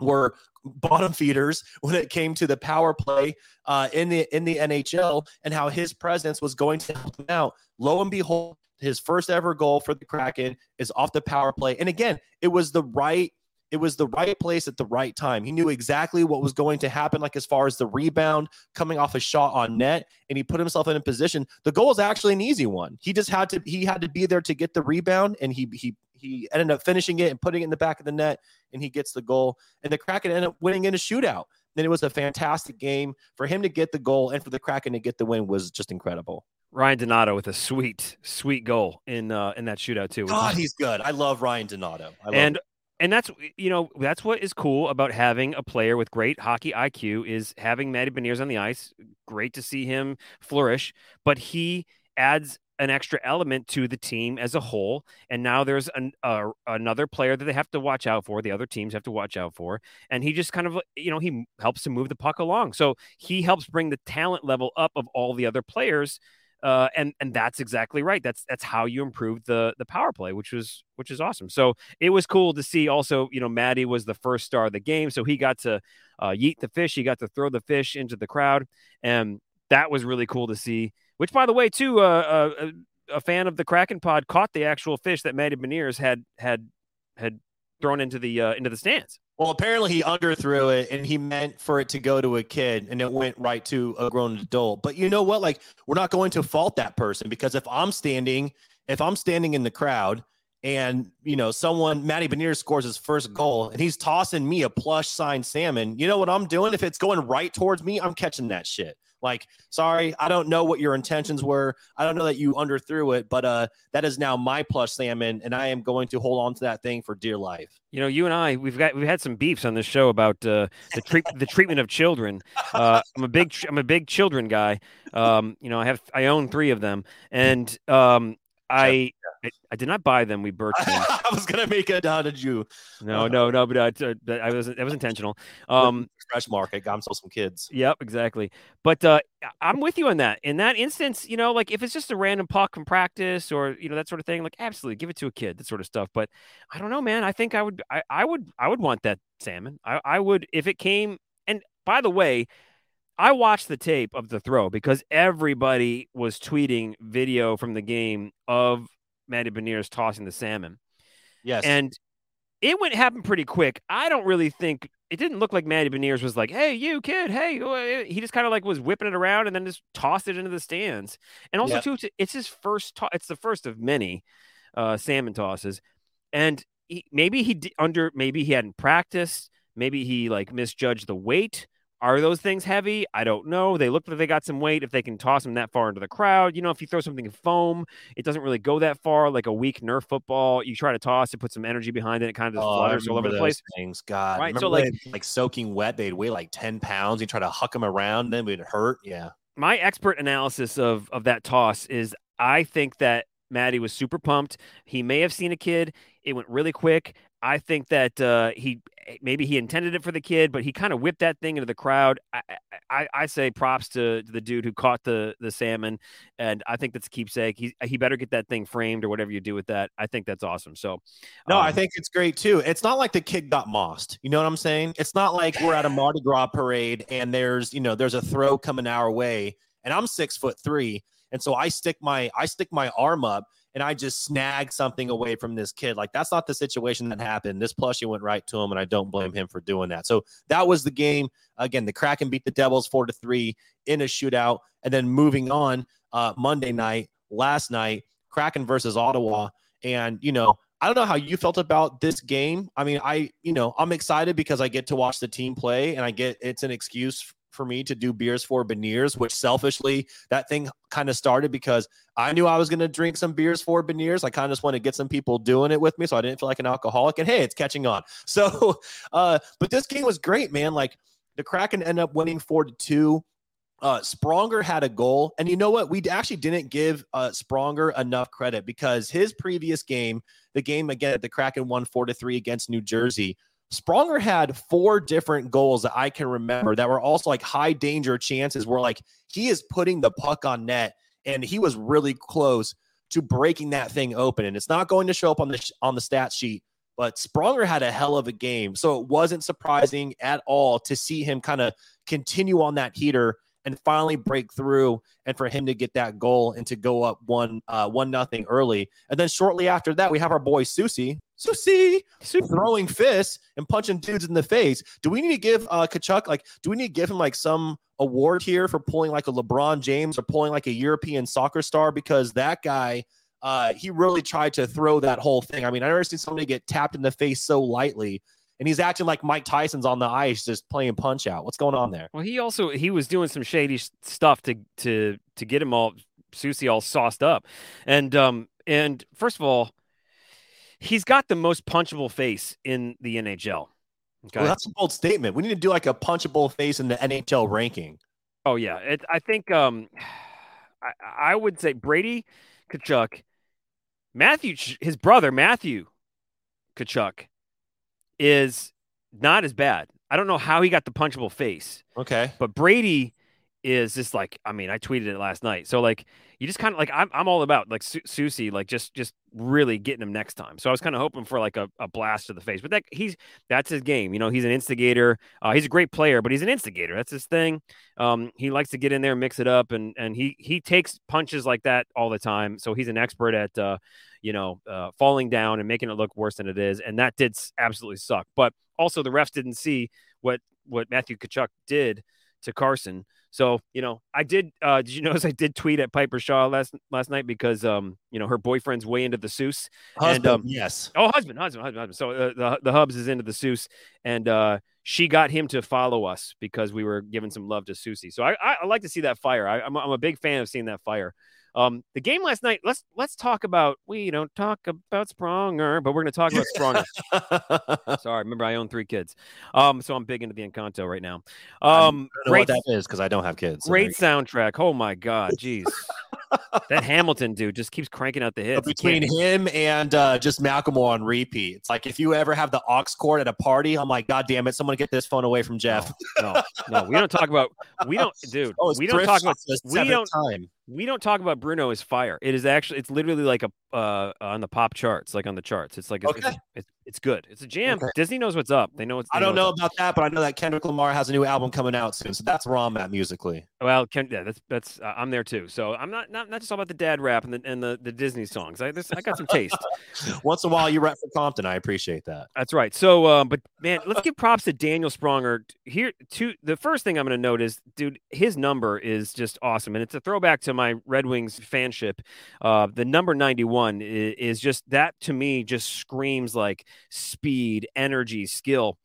were bottom feeders when it came to the power play uh, in the in the NHL and how his presence was going to help him out. Lo and behold, his first ever goal for the Kraken is off the power play, and again, it was the right it was the right place at the right time. He knew exactly what was going to happen, like as far as the rebound coming off a shot on net, and he put himself in a position. The goal is actually an easy one. He just had to he had to be there to get the rebound, and he he he ended up finishing it and putting it in the back of the net, and he gets the goal. And the Kraken ended up winning in a shootout. Then it was a fantastic game for him to get the goal and for the Kraken to get the win was just incredible. Ryan Donato with a sweet, sweet goal in uh, in that shootout too. God, he's good. I love Ryan Donato. Love and him. and that's you know that's what is cool about having a player with great hockey IQ is having Matty Beniers on the ice. Great to see him flourish, but he adds an extra element to the team as a whole. And now there's an, uh, another player that they have to watch out for. The other teams have to watch out for. And he just kind of, you know, he helps to move the puck along. So he helps bring the talent level up of all the other players. Uh, and and that's exactly right. That's that's how you improve the the power play, which was which is awesome. So it was cool to see. Also, you know, Matty was the first star of the game, so he got to uh, yeet the fish. He got to throw the fish into the crowd, and that was really cool to see. Which, by the way, too, uh, uh, a fan of the Kraken Pod caught the actual fish that Matty Beniers had had had thrown into the uh, into the stands. Well, apparently he underthrew it and he meant for it to go to a kid and it went right to a grown adult. But you know what? Like, we're not going to fault that person because if I'm standing, if I'm standing in the crowd and you know someone Matty Beniers scores his first goal and he's tossing me a plush signed salmon, you know what I'm doing? If it's going right towards me, I'm catching that shit. Like, sorry, I don't know what your intentions were. I don't know that you underthrew it, but uh, that is now my plush salmon, and I am going to hold on to that thing for dear life. You know, you and I, we've got we've had some beefs on this show about uh, the treat the treatment of children. Uh, I'm a big I'm a big children guy. Um, you know, I have I own three of them, and um, I, I, I did not buy them. We birched them. I was gonna make a down to you. No, uh, no, no, but uh, I was that was intentional. Um, fresh market got himself some kids. Yep, exactly. But uh, I'm with you on that. In that instance, you know, like if it's just a random puck from practice or you know that sort of thing, like absolutely give it to a kid, that sort of stuff. But I don't know, man. I think I would, I, I would, I would want that salmon. I, I would if it came. And by the way, I watched the tape of the throw because everybody was tweeting video from the game of Matty Beniers tossing the salmon. Yes. And it went happen pretty quick. I don't really think it didn't look like Matty Beniers was like, "Hey, you kid, hey." He just kind of like was whipping it around and then just tossed it into the stands. And also, yep. too, it's his first. To- it's the first of many uh, salmon tosses, and he, maybe he d- under maybe he hadn't practiced. Maybe he like misjudged the weight. Are those things heavy? I don't know. They look like they got some weight if they can toss them that far into the crowd. You know, if you throw something in foam, it doesn't really go that far. Like a weak Nerf football, you try to toss it, put some energy behind it, it kind of just oh, flutters all over the place. Things, God, right? so like, like soaking wet, they'd weigh like ten pounds. You try to huck them around, then it would hurt. Yeah. My expert analysis of of that toss is, I think that Matty was super pumped. He may have seen a kid. It went really quick. I think that uh, he eh, maybe he intended it for the kid, but he kind of whipped that thing into the crowd. I, I, I, say props to the dude who caught the the salmon, and I think that's a keepsake. He he better get that thing framed or whatever you do with that. I think that's awesome. So, no, um, I think it's great too. It's not like the kid got mossed. You know what I'm saying? It's not like we're at a Mardi Gras parade and there's you know there's a throw coming our way, and I'm six foot three And so I stick my I stick my arm up and I just snag something away from this kid. Like that's not the situation that happened. This plushie went right to him, and I don't blame him for doing that. So that was the game. Again, the Kraken beat the Devils four to three in a shootout, and then moving on uh, Monday night, last night, Kraken versus Ottawa, and you know. I don't know how you felt about this game. I mean, I, you know, I'm excited because I get to watch the team play and I get it's an excuse for me to do beers for Beniers, which selfishly that thing kind of started because I knew I was going to drink some beers for Beniers. I kind of just want to get some people doing it with me, so I didn't feel like an alcoholic. And hey, it's catching on. So, uh, but this game was great, man. Like the Kraken end up winning four to two. Uh, Spronger had a goal, and you know what? We actually didn't give uh, Spronger enough credit because his previous game, the game again, the Kraken won four to three against New Jersey Spronger had four different goals that I can remember that were also like high danger chances where like he is putting the puck on net and he was really close to breaking that thing open. And it's not going to show up on the on the stat sheet, but Spronger had a hell of a game. So it wasn't surprising at all to see him kind of continue on that heater and finally break through and for him to get that goal and to go up one uh one nothing early. And then shortly after that, we have our boy Soucy Soucy throwing fists and punching dudes in the face. Do we need to give uh Tkachuk like do we need to give him like some award here for pulling like a LeBron James or pulling like a European soccer star because that guy uh he really tried to throw that whole thing. I mean, I never seen somebody get tapped in the face so lightly and he's acting like Mike Tyson's on the ice just playing punch out. What's going on there? Well, he also he was doing some shady stuff to to to get him all Soucy all sauced up. And um and first of all, he's got the most punchable face in the NHL. Okay. Well, that's a bold statement. We need to do like a punchable face in the NHL ranking. Oh yeah, it, I think um, I, I, would say Brady Tkachuk, Matthew, his brother Matthew Tkachuk, is not as bad. I don't know how he got the punchable face. Okay, but Brady is just like I mean I tweeted it last night. So like you just kind of like I'm I'm all about like Su- Soucy like just just really getting him next time. So I was kind of hoping for like a, a blast to the face, but that he's that's his game. You know, he's an instigator. Uh, he's a great player, but he's an instigator. That's his thing. Um, he likes to get in there, mix it up, and and he he takes punches like that all the time. So he's an expert at uh, you know uh, falling down and making it look worse than it is, and that did absolutely suck. But also the refs didn't see what what Matthew Tkachuk did to Carson. So, you know, I did. Uh, did you notice I did tweet at Piper Shaw last last night because, um, you know, her boyfriend's way into the Seuss. Husband, and, um, yes. Oh, husband, husband, husband, husband. So uh, the the Hubs is into the Seuss, and uh, she got him to follow us because we were giving some love to Soucy. So I, I, I like to see that fire. I, I'm, I'm a big fan of seeing that fire. Um, the game last night. Let's let's talk about. We don't talk about Spronger, but we're going to talk about Spronger. Sorry, remember I own three kids, um, so I'm big into the Encanto right now. Um, great, what that is because I don't have kids. So great soundtrack. Oh my god, jeez. that Hamilton dude just keeps cranking out the hits. between him and uh, just Macklemore on repeat, it's like if you ever have the aux cord at a party, I'm like, God damn it, someone get this phone away from Jeff. No, no, no we don't talk about we don't, dude. Oh, we don't talk about we don't. Time we don't talk about Bruno as fire. It is actually it's literally like a uh, on the pop charts, like on the charts. It's like it's, okay. it's, it's, it's good. It's a jam. Okay. Disney knows what's up. They know what's. They I don't know, know about that, but I know that Kendrick Lamar has a new album coming out soon, so that's where I'm at musically. Well, Ken, yeah, that's that's uh, I'm there too. So I'm not not not just all about the dad rap and the and the, the Disney songs. I this, I got some taste. Once in a while, you rap for Compton. I appreciate that. That's right. So, uh, but man, let's give props to Daniel Spronger. Here, to the first thing I'm going to note is, dude, his number is just awesome, and it's a throwback to my Red Wings fanship. Uh, the number 91 is, is just that to me just screams like speed, energy, skill.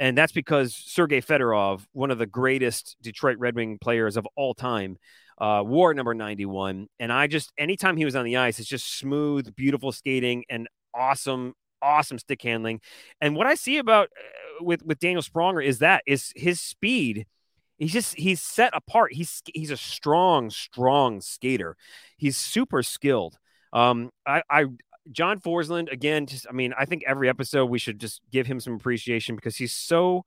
And that's because Sergei Fedorov, one of the greatest Detroit Red Wing players of all time, uh, wore number 91. And I just, anytime he was on the ice, it's just smooth, beautiful skating and awesome, awesome stick handling. And what I see about uh, with, with Daniel Spronger is that is his speed he's just he's set apart. He's he's a strong, strong skater. He's super skilled. Um, I, I John Forslund again. Just I mean, I think every episode we should just give him some appreciation because he's so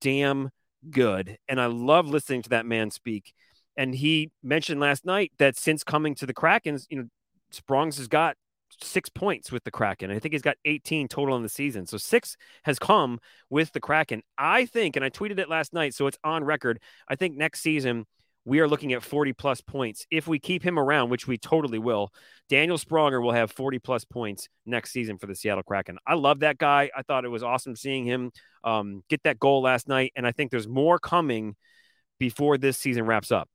damn good, and I love listening to that man speak. And he mentioned last night that since coming to the Krakens, you know, Sprongs has got six points with the Kraken. I think he's got 18 total in the season. So six has come with the Kraken. I think, and I tweeted it last night, so it's on record. I think next season we are looking at 40 plus points. If we keep him around, which we totally will, Daniel Spronger will have 40 plus points next season for the Seattle Kraken. I love that guy. I thought it was awesome seeing him um, get that goal last night. And I think there's more coming before this season wraps up.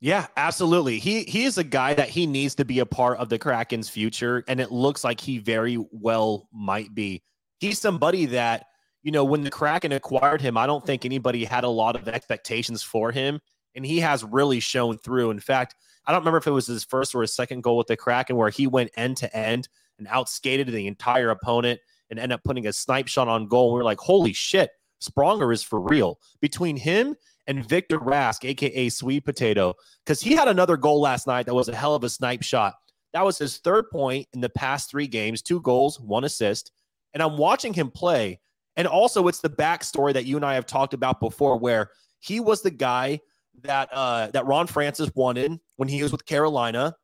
Yeah, absolutely. He he is a guy that he needs to be a part of the Kraken's future, and it looks like he very well might be. He's somebody that you know when the Kraken acquired him, I don't think anybody had a lot of expectations for him, and he has really shown through. In fact, I don't remember if it was his first or his second goal with the Kraken where he went end to end and outskated the entire opponent and ended up putting a snipe shot on goal. We are like, holy shit, Spronger is for real. Between him and Victor Rask, aka Sweet Potato, because he had another goal last night that was a hell of a snipe shot. That was his third point in the past three games, two goals, one assist. And I'm watching him play. And also, it's the backstory that you and I have talked about before, where he was the guy that uh, that Ron Francis wanted when he was with Carolina.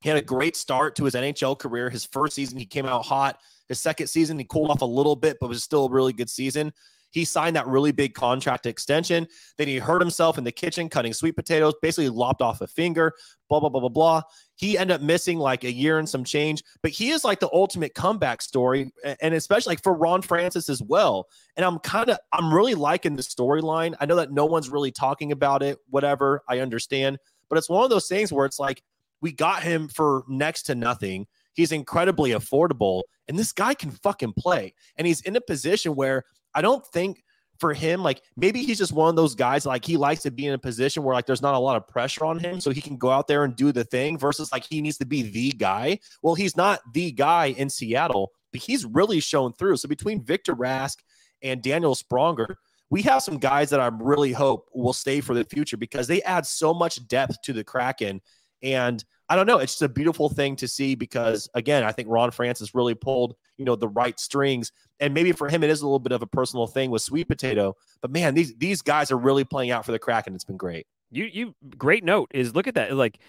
He had a great start to his NHL career. His first season, he came out hot. His second season, he cooled off a little bit, but was still a really good season. He signed that really big contract extension. Then he hurt himself in the kitchen cutting sweet potatoes, basically lopped off a finger, blah, blah, blah, blah, blah. He ended up missing like a year and some change, but he is like the ultimate comeback story. And especially like for Ron Francis as well. And I'm kind of, I'm really liking the storyline. I know that no one's really talking about it, whatever. I understand. But it's one of those things where it's like, we got him for next to nothing. He's incredibly affordable, and this guy can fucking play. And he's in a position where I don't think for him, like maybe he's just one of those guys like he likes to be in a position where like there's not a lot of pressure on him, so he can go out there and do the thing versus like he needs to be the guy. Well, he's not the guy in Seattle, but he's really shown through. So between Victor Rask and Daniel Spronger, we have some guys that I really hope will stay for the future because they add so much depth to the Kraken. And I don't know. It's just a beautiful thing to see because, again, I think Ron Francis really pulled, you know, the right strings. And maybe for him, it is a little bit of a personal thing with Sweet Potato. But man, these these guys are really playing out for the Kraken. It's been great. You you great note is look at that. Like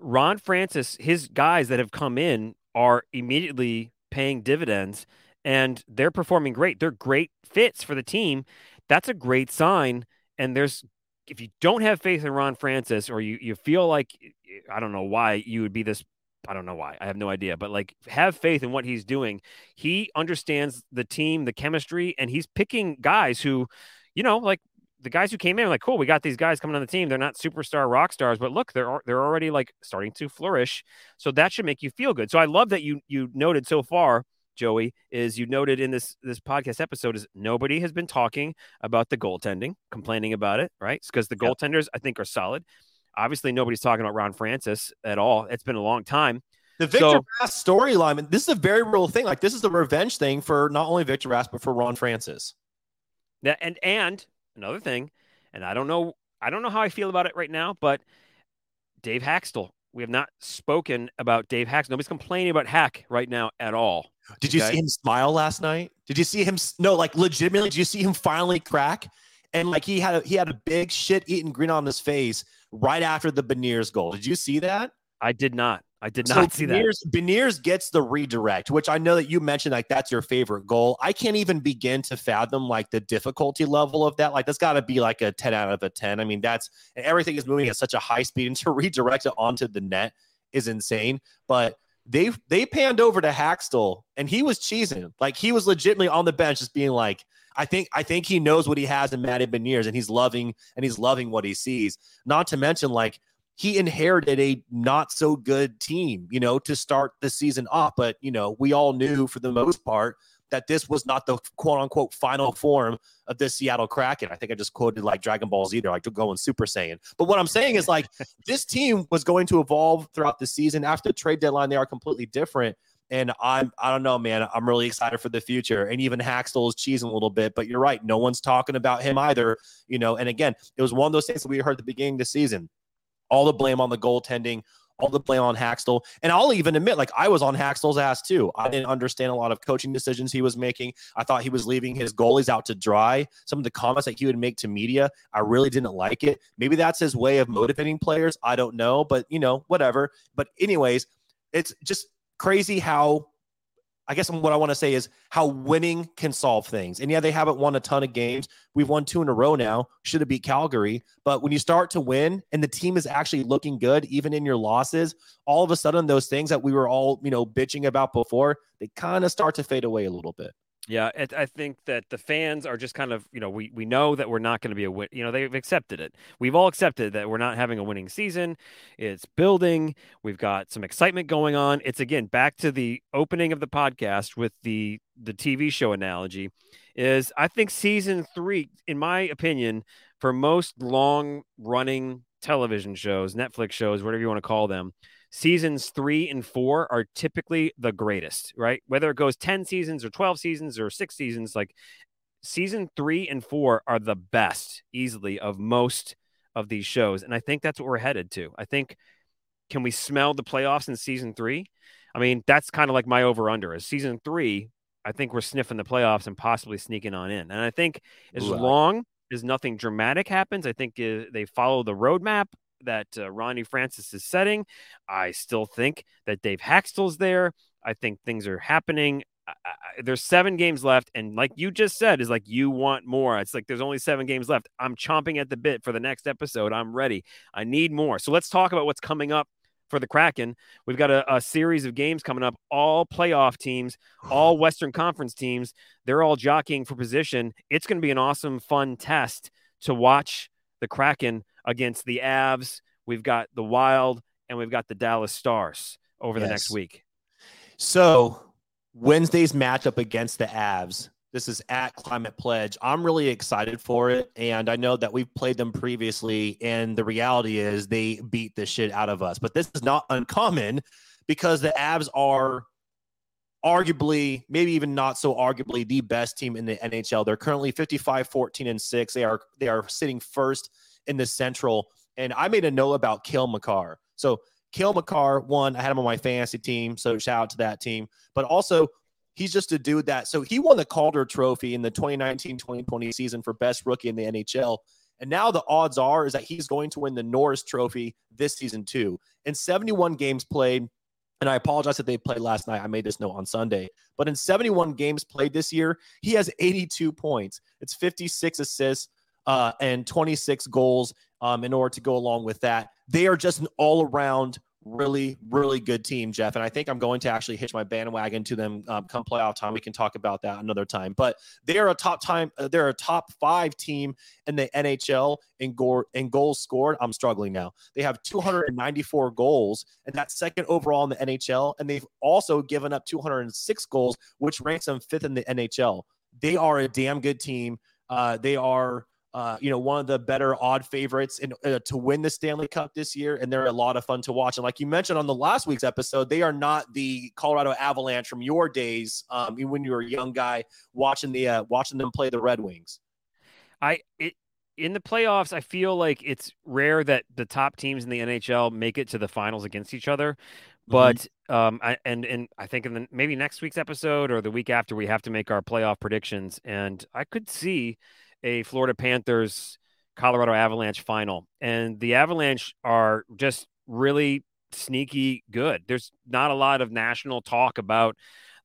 Ron Francis, his guys that have come in are immediately paying dividends and they're performing great. They're great fits for the team. That's a great sign. And there's if you don't have faith in Ron Francis or you you feel like eh, eh, I don't know why you would be this I don't know why. I have no idea, but like have faith in what he's doing. He understands the team, the chemistry, and he's picking guys who, you know, like the guys who came in, like, cool, we got these guys coming on the team. They're not superstar rock stars, but look, they're they're already like starting to flourish. So that should make you feel good. So I love that you you noted so far Joey, is you noted in this this podcast episode is nobody has been talking about the goaltending, complaining about it, right? Because the yep. goaltenders I think are solid. Obviously, nobody's talking about Ron Francis at all. It's been a long time. The Victor so, Rask storyline, this is a very real thing. Like this is the revenge thing for not only Victor Rask, but for Ron Francis. That and and another thing, and I don't know, I don't know how I feel about it right now, but Dave Hakstol. We have not spoken about Dave Hack. Nobody's complaining about Hack right now at all. Did you okay? see him smile last night? Did you see him? No, like legitimately, did you see him finally crack? And like he had a, he had a big shit eating grin on his face right after the Beniers goal. Did you see that? I did not. I did not so see Beniers, that. Beniers gets the redirect, which I know that you mentioned like that's your favorite goal. I can't even begin to fathom like the difficulty level of that. Like that's got to be like a 10 out of a 10. I mean, that's everything is moving at such a high speed and to redirect it onto the net is insane. But they they panned over to Hakstol and he was cheesing. Like he was legitimately on the bench just being like, I think I think he knows what he has in Matty Beniers and he's loving and he's loving what he sees. Not to mention like he inherited a not so good team, you know, to start the season off. But you know, we all knew for the most part that this was not the quote unquote final form of the Seattle Kraken. I think I just quoted like Dragon Ball Z, they're like going Super Saiyan. But what I'm saying is like this team was going to evolve throughout the season. After the trade deadline, they are completely different. And I'm I don't know, man. I'm really excited for the future. And even Hakstol is cheesing a little bit, but you're right. No one's talking about him either. You know, and again, it was one of those things that we heard at the beginning of the season. All the blame on the goaltending, all the blame on Hakstol. And I'll even admit, like, I was on Hakstol's ass too. I didn't understand a lot of coaching decisions he was making. I thought he was leaving his goalies out to dry. Some of the comments that he would make to media, I really didn't like it. Maybe that's his way of motivating players. I don't know, but you know, whatever. But, anyways, it's just crazy how I guess what I want to say is how winning can solve things. And yeah, they haven't won a ton of games. We've won two in a row now. Should have beat Calgary. But when you start to win and the team is actually looking good, even in your losses, all of a sudden those things that we were all, you know, bitching about before, they kind of start to fade away a little bit. Yeah, it, I think that the fans are just kind of, you know, we we know that we're not going to be a win. You know, they've accepted it. We've all accepted that we're not having a winning season. It's building. We've got some excitement going on. It's again back to the opening of the podcast with the the TV show analogy. Is I think season three, in my opinion, for most long running television shows, Netflix shows, whatever you want to call them, seasons three and four are typically the greatest, right? Whether it goes 10 seasons or 12 seasons or six seasons, like season three and four are the best easily of most of these shows. And I think that's what we're headed to. I think, can we smell the playoffs in season three? I mean, that's kind of like my over under is season three. I think we're sniffing the playoffs and possibly sneaking on in. And I think as right. long as nothing dramatic happens, I think uh, they follow the roadmap that uh, Ronnie Francis is setting. I still think that Dave Hakstol's there. I think things are happening. I, I, there's seven games left, and like you just said, is like you want more. It's like there's only seven games left. I'm chomping at the bit for the next episode. I'm ready. I need more. So let's talk about what's coming up for the Kraken. We've got a, a, series of games coming up, all playoff teams, all Western Conference teams. They're all jockeying for position. It's going to be an awesome, fun test to watch the Kraken against the Avs. We've got the Wild and we've got the Dallas Stars over yes. the next week. So Wednesday's matchup against the Avs. This is at Climate Pledge. I'm really excited for it. And I know that we've played them previously. And the reality is they beat the shit out of us. But this is not uncommon because the Avs are arguably, maybe even not so arguably, the best team in the NHL. They're currently 55, 14, and 6. They are they are sitting first in the Central. And I made a note about Cale Makar. So Cale Makar, one, I had him on my fantasy team. So shout out to that team. But also, he's just a dude that, so he won the Calder Trophy in the 2019 2020 season for best rookie in the NHL. And now the odds are is that he's going to win the Norris Trophy this season too. In 71 games played, and I apologize that they played last night. I made this note on Sunday. But in 71 games played this year, he has 82 points. It's 56 assists, uh, and 26 goals um, in order to go along with that. They are just an all around really, really good team, Jeff. And I think I'm going to actually hitch my bandwagon to them um, come playoff time. We can talk about that another time. But they are a top time. Uh, they're a top five team in the NHL in, gore, in goals scored. I'm struggling now. They have 294 goals, and that's second overall in the NHL. And they've also given up 206 goals, which ranks them fifth in the NHL. They are a damn good team. Uh, they are uh, you know, one of the better odd favorites in, uh, to win the Stanley Cup this year, and they're a lot of fun to watch. And like you mentioned on the last week's episode, they are not the Colorado Avalanche from your days um, when you were a young guy watching the uh, watching them play the Red Wings. I it, in the playoffs, I feel like it's rare that the top teams in the NHL make it to the finals against each other. Mm-hmm. But mm-hmm. um, I, and and I think in the maybe next week's episode or the week after, we have to make our playoff predictions, and I could see a Florida Panthers Colorado Avalanche final. And the Avalanche are just really sneaky good. There's not a lot of national talk about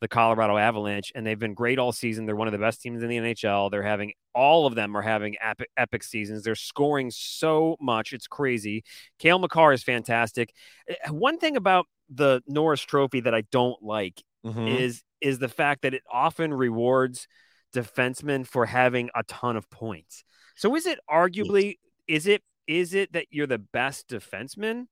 the Colorado Avalanche, and they've been great all season. They're one of the best teams in the NHL. They're having all of them are having epic, epic seasons. They're scoring so much. It's crazy. Cale Makar is fantastic. Eh, one thing about the Norris Trophy that I don't like mm-hmm. is is the fact that it often rewards – defenseman for having a ton of points. So is it arguably is it is it that you're the best defenseman,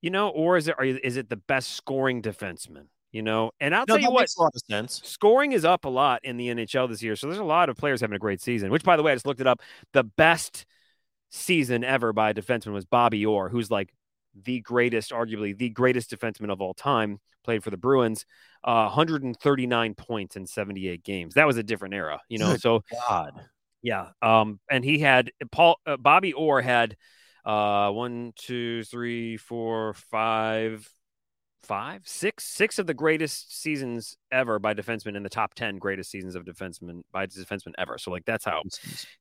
you know, or is it are you, is it the best scoring defenseman? You know, and I'll no, tell you what, a lot of sense. Scoring is up a lot in the NHL this year, so there's a lot of players having a great season. Which, by the way, I just looked it up. The best season ever by a defenseman was Bobby Orr, who's like the greatest, arguably the greatest defenseman of all time, played for the Bruins, uh, 139 points in 78 games. That was a different era, you know. Good so God, yeah. Um, and he had Paul uh, Bobby Orr had uh one, two, three, four, five, five, six, six of the greatest seasons ever by defensemen in the top 10 greatest seasons of defensemen by defensemen ever. So like that's how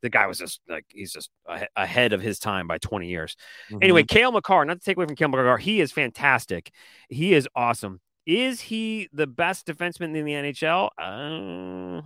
the guy was just like he's just ahead of his time by 20 years. Mm-hmm. Anyway, Cale Makar, not to take away from Cale Makar, he is fantastic. He is awesome. Is he the best defenseman in the NHL? Uh,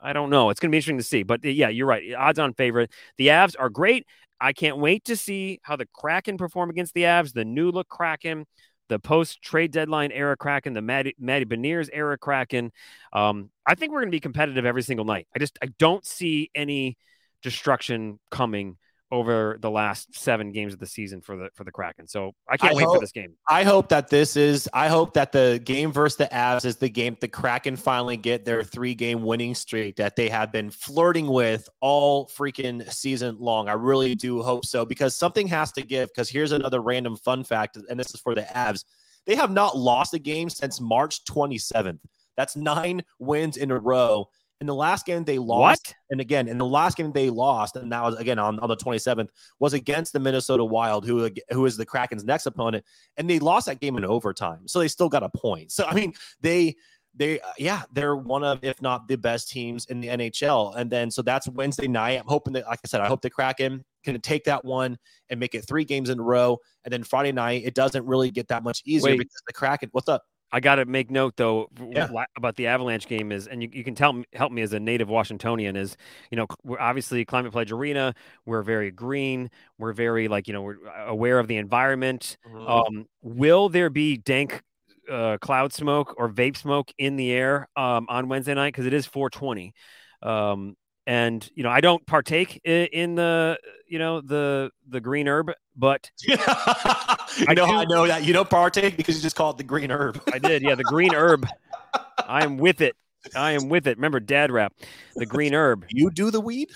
I, don't know. It's going to be interesting to see. But yeah, you're right. Odds on favorite. The Avs are great. I can't wait to see how the Kraken perform against the Avs, the new look Kraken, the post trade deadline era Kraken, the Matty, Matty Beniers era Kraken. Um, I think we're going to be competitive every single night. I just I don't see any destruction coming over the last seven games of the season for the for the Kraken. So I can't I wait hope- for this game. I hope that this is. I hope that the game versus the Avs is the game the Kraken finally get their three game winning streak that they have been flirting with all freaking season long. I really do hope so because something has to give. Because here's another random fun fact, and this is for the Avs. They have not lost a game since March 27th. That's nine wins in a row. In the last game they lost, What? and again in the last game they lost, and that was again on, on the 27th, was against the Minnesota Wild, who who is the Kraken's next opponent and they lost that game in overtime. So they still got a point. So I mean, they they uh, yeah, they're one of if not the best teams in the NHL. And then so that's Wednesday night. I'm hoping that like I said, I hope the Kraken can take that one and make it 3 games in a row. And then Friday night, it doesn't really get that much easier Wait. because the Kraken, what's up? I got to make note though Yeah. about the Avalanche game is, and you, you can tell help me as a native Washingtonian is, you know, we're obviously Climate Pledge Arena. We're very green. We're very like, you know, we're uh, aware of the environment. Um, will there be dank uh, cloud smoke or vape smoke in the air um, on Wednesday night? Because it is 420. Um, and you know, I don't partake in, in the you know the the green herb, but I know do- I know that you don't partake because you just call it the green herb. I did. Yeah, the green herb. I am with it. I am with it. Remember dad rap, the green herb. You do the weed?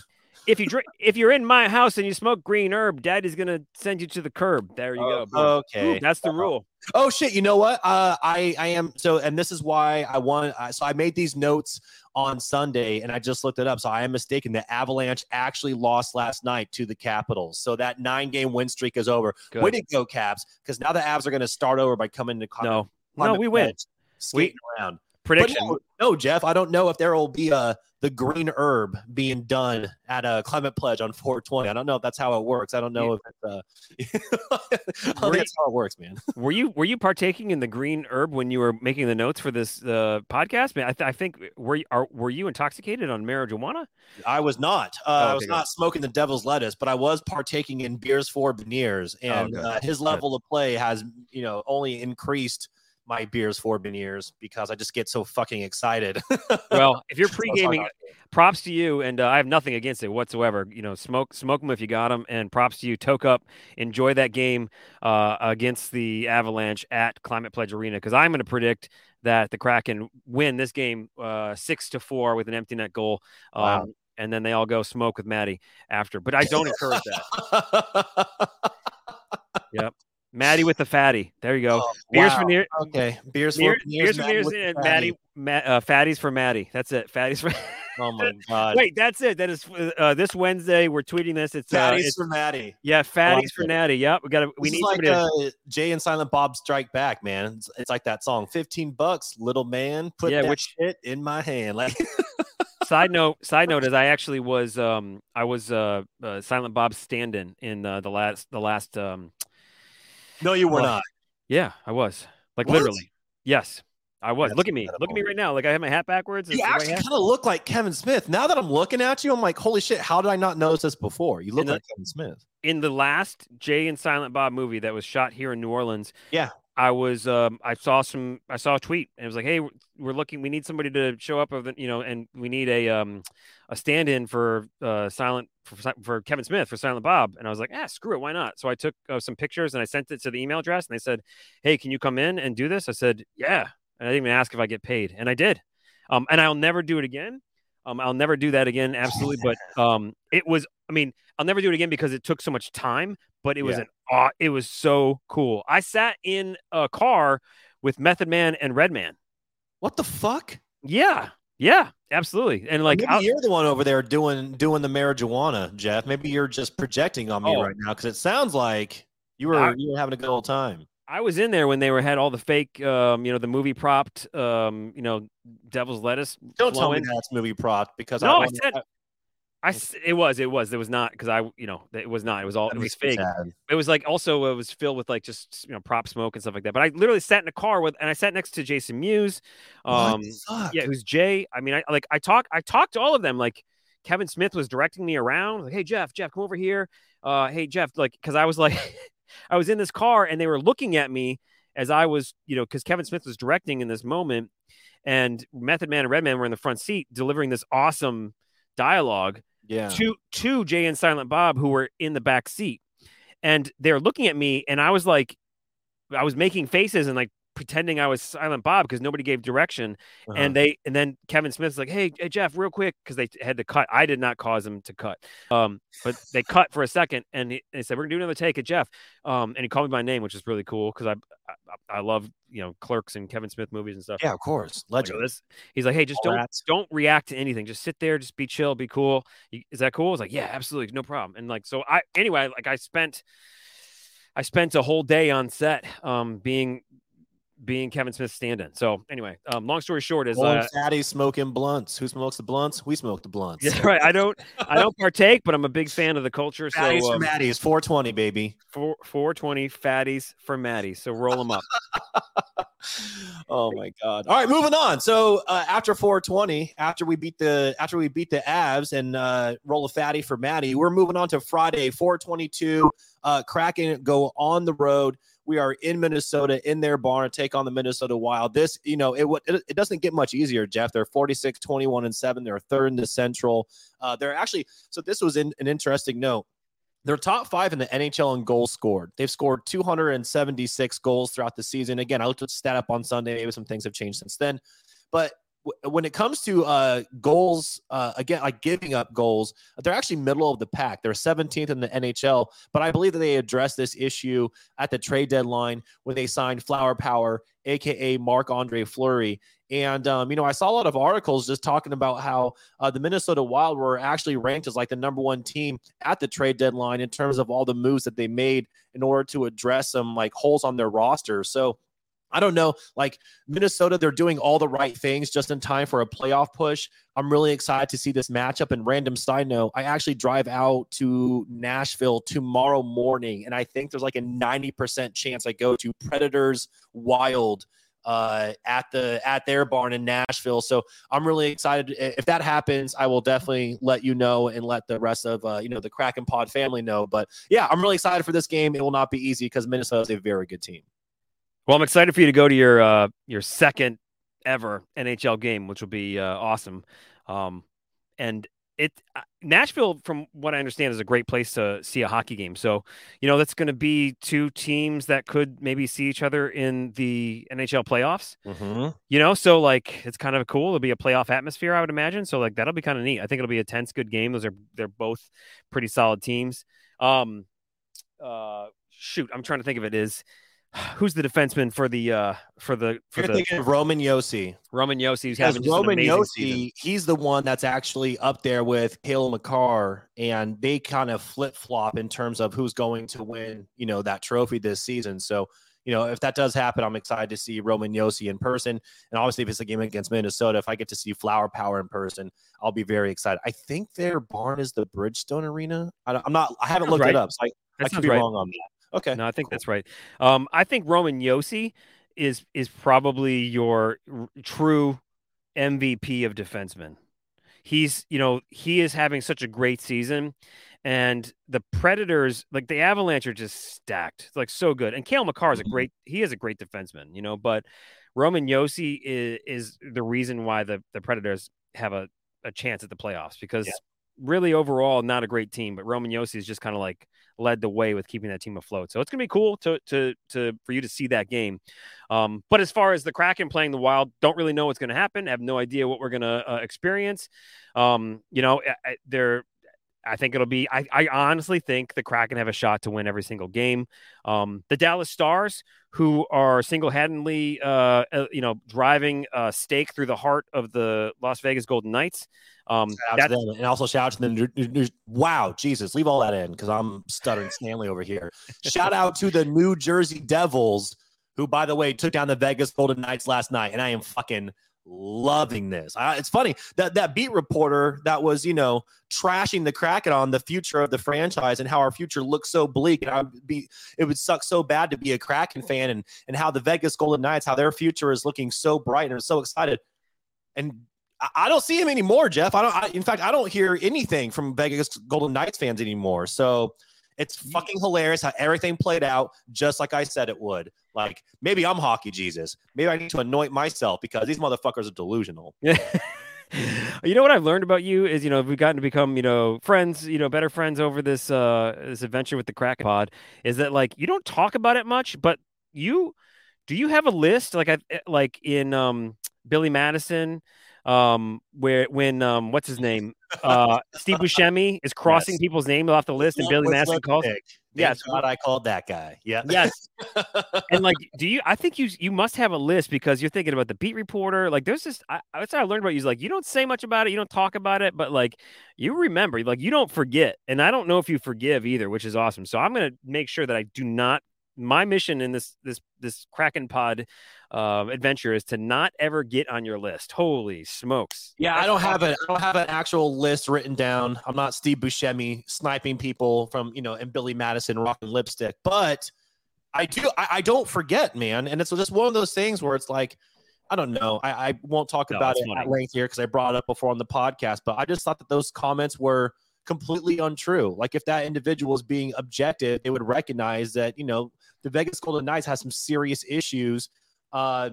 If you drink, if you're in my house and you smoke green herb, Daddy's gonna send you to the curb. There you go. boom. Okay. That's the rule. Oh shit! You know what? Uh, I I am so, and this is why I want. Uh, so I made these notes on Sunday, and I just looked it up. So I am mistaken. The Avalanche actually lost last night to the Capitals. So that nine game win streak is over. Good. Way to go, Caps! Because now the Avs are going to start over by coming to No, no, we win. Skating around. Prediction. No, no, Jeff, I don't know if there will be a the green herb being done at a climate pledge on 420. I don't know if that's how it works. I don't know if it's uh, I don't think that's how it works, man. Were you were you partaking in the green herb when you were making the notes for this uh, podcast? Man, I, th- I think were you are were you intoxicated on marijuana? I was not. Uh, Oh, I was good. not smoking the devil's lettuce, but I was partaking in beers for Beniers, and good. uh, his level of play has, you know, only increased my beers for Beniers because I just get so fucking excited. Well, if you're pre gaming, props to you, and uh, I have nothing against it whatsoever. You know, smoke smoke them if you got them, and props to you. Toke up, enjoy that game uh, against the Avalanche at Climate Pledge Arena because I'm going to predict that the Kraken win this game uh, six to four with an empty net goal. Um, Wow. And then they all go smoke with Matty after, but I don't encourage that. not. Matty with the fatty. There you go. Oh, Beers wow. for near, Okay, beers for beer, Beniers, beers for Matty the and. Matty, Ma- uh, fatties for Matty. That's it. Fatties for. Oh my god. Wait, that's it. That is uh, this Wednesday. We're tweeting this. It's uh, it's- for Matty. Yeah, fatties for. Natty. Yep, we got to. We This need like to- uh, Jay and Silent Bob Strike Back, man. It's, it's like that song, fifteen bucks, little man. Put Yeah, that which- shit in my hand. Like, side note. Side note is I actually was. Um, I was uh, uh Silent Bob stand-in in uh, the last. The last. Um, no, you were Well, not. yeah, I was. Like What? literally. Yes, I was. That's Look at me. Look at me right now. Like I have my hat backwards. You It's the right actually kind of look like Kevin Smith. Now that I'm looking at you, I'm like, holy shit! How did I not notice this before? You look the- like Kevin Smith. in the last Jay and Silent Bob movie that was shot here in New Orleans. Yeah. I was um I saw some I saw a tweet and it was like, "Hey, we're looking we need somebody to show up of the, you know, and we need a um a stand-in for uh Silent for, for Kevin Smith for Silent Bob." And I was like, "Ah, screw it, why not?" So I took uh, some pictures and I sent it to the email address and they said, "Hey, can you come in and do this?" I said, "Yeah." And I didn't even ask if I get paid, and I did. Um and I'll never do it again. Um I'll never do that again, absolutely, but um it was I mean, I'll never do it again because it took so much time, but it was Yeah. an aw- it was so cool. I sat in a car with Method Man and Redman. What the fuck? Yeah. Yeah, absolutely. And like Maybe I'll- you're the one over there doing doing the marijuana, Jeff. Maybe you're just projecting on me Oh. right now because it sounds like you were I- you were having a good old time. I was in there when they were had all the fake um, you know, the movie propped um, you know, devil's lettuce. Don't tell me that's movie prop because No, I don't- said I s- it was it was it was not because I you know it was not it was all That it was fake. sad. It was like also it was filled with like just you know prop smoke and stuff like that. But I literally sat in a car with and I sat next to Jason Mewes, um, yeah, who's Jay. I mean, I like I talk I talked to all of them. Like Kevin Smith was directing me around. Like, hey Jeff, Jeff, come over here. Uh, hey Jeff, like because I was like I was in this car and they were looking at me as I was you know because Kevin Smith was directing in this moment, and Method Man and Redman were in the front seat delivering this awesome dialogue Yeah. to to Jay and Silent Bob who were in the back seat, and they're looking at me, and I was like, I was making faces and like pretending I was Silent Bob because nobody gave direction, Uh-huh. and they and then Kevin Smith's like, hey, hey Jeff, real quick, because they had to cut. I did not cause them to cut, um, but they cut for a second, and he, they said we're gonna do another take at Jeff, um, and he called me by name, which is really cool because I, I I love you know Clerks and Kevin Smith movies and stuff. yeah, of course. Like, Legend. this- he's like, hey, just don't Rats. don't react to anything. Just sit there, just be chill, be cool. Is that cool? I was like, yeah, absolutely, no problem. And like, so I anyway, like I spent, I spent a whole day on set, um, being being Kevin Smith's stand-in. So anyway, um, long story short is, uh, fatty smoking blunts. Who smokes the blunts? We smoke the blunts. yeah, right. I don't, I don't partake, but I'm a big fan of the culture. So Fatties for um, Matty's 420, baby. four, 420 fatties for Matty. So roll them up. oh my god! All right, moving on. So uh, after 420, after we beat the after we beat the Avs and uh, roll a fatty for Matty, we're moving on to Friday 422. Uh, Kraken go on the road. We are in Minnesota in their barn to take on the Minnesota Wild. This, you know, it it, it doesn't get much easier, Jeff. They're 46, 21, and 7. They're third in the Central. Uh, they're actually, so this was in, an interesting note. They're top five in the NHL in goals scored. They've scored 276 goals throughout the season. Again, I looked at stat up on Sunday. Maybe some things have changed since then. But when it comes to uh, goals, uh, again, like giving up goals, they're actually middle of the pack. They're 17th in the NHL. But I believe that they addressed this issue at the trade deadline when they signed Flower Power, aka Marc Andre Fleury. And um, you know, I saw a lot of articles just talking about how uh, the Minnesota Wild were actually ranked as like the number one team at the trade deadline in terms of all the moves that they made in order to address some like holes on their roster. So I don't know, like Minnesota, they're doing all the right things just in time for a playoff push. I'm really excited to see this matchup. And random side note, I actually drive out to Nashville tomorrow morning, and I think there's like a 90% chance I go to Predators Wild uh at the at their barn in Nashville. So I'm really excited. If that happens, I will definitely let you know and let the rest of uh, you know the Kraken Pod family know. But yeah, I'm really excited for this game. It will not be easy because Minnesota is a very good team. Well, I'm excited for you to go to your uh, your second ever NHL game, which will be uh, awesome. Um, and it uh, Nashville, from what I understand, is a great place to see a hockey game. So, you know, that's going to be two teams that could maybe see each other in the NHL playoffs. Mm-hmm. You know, so like it's kind of cool. It'll be a playoff atmosphere, I would imagine. So like that'll be kind of neat. I think it'll be a tense, good game. Those are they're both pretty solid teams. Um, uh, shoot, I'm trying to think of it. Is who's the defenseman for the uh for the for You're the Roman Josi. Roman Josi? Who's having Roman amazing season. He's the one that's actually up there with Cale Makar, and they kind of flip flop in terms of who's going to win, you know, that trophy this season. So, you know, if that does happen, I'm excited to see Roman Josi in person. And obviously, if it's a game against Minnesota, if I get to see Flower Power in person, I'll be very excited. I think their barn is the Bridgestone Arena. I I'm not. I haven't looked right. it up, so I, I could be right. wrong on that. Okay. No, I think that's right. Um, I think Roman Josi is is probably your r- true MVP of defensemen. He's, you know, he is having such a great season, and the Predators, like the Avalanche, are just stacked. It's like so good. And Cale Makar is a Mhm. great. He is a great defenseman, you know. But Roman Josi is is the reason why the the Predators have a a chance at the playoffs because Yeah. Really overall not a great team, but Roman Josi is just kind of like led the way with keeping that team afloat. So it's gonna be cool to to to for you to see that game. Um, but as far as the Kraken playing the Wild, don't really know what's gonna happen. Have no idea what we're gonna uh, experience. Um, you know, they're. I think it'll be. I, I honestly think the Kraken have a shot to win every single game. Um, the Dallas Stars, who are single-handedly, uh, uh, you know, driving a stake through the heart of the Las Vegas Golden Knights. Um, Shout out to them, and also shout out to them. Wow, Jesus, leave all that in because I'm stuttering Stanley over here. Shout out to the New Jersey Devils, who, by the way, took down the Vegas Golden Knights last night, and I am fucking loving this. I, it's funny that that beat reporter that was, you know, trashing the Kraken on the future of the franchise and how our future looks so bleak. And I'd be, it would suck so bad to be a Kraken fan and and how the Vegas Golden Knights, how their future is looking so bright and I'm so excited. And I, I don't see him anymore, Jeff. I don't. I, in fact, I don't hear anything from Vegas Golden Knights fans anymore. So it's fucking hilarious how everything played out just like I said it would. Like maybe I'm hockey Jesus. Maybe I need to anoint myself because these motherfuckers are delusional. Yeah. you know what I've learned about you is you know we've gotten to become you know friends you know better friends over this uh this adventure with the crack Pod is that like you don't talk about it much but you do you have a list like I like in um Billy Madison um, where when um, what's his name, uh, Steve Buscemi is crossing yes. people's names off the list, and Billy Madison calls. Pick. Yes, God, I called that guy. Yeah. Yes. and like, do you? I think you you must have a list because you're thinking about the beat reporter. Like, there's this. I, that's what I learned about you. Is like you don't say much about it, you don't talk about it, but like you remember, like you don't forget. And I don't know if you forgive either, which is awesome. So I'm gonna make sure that I do not my mission in this this this Kraken Pod uh, adventure is to not ever get on your list. Holy smokes! Yeah, That's I don't have a I don't have an actual list written down. I'm not Steve Buscemi sniping people from you know and Billy Madison rocking lipstick, but I do I, I don't forget, man. And it's just one of those things where it's like. I don't know. I, I won't talk no, about it funny. at length here because I brought it up before on the podcast, but I just thought that those comments were completely untrue. Like if that individual is being objective, they would recognize that, you know, the Vegas Golden Knights has some serious issues uh,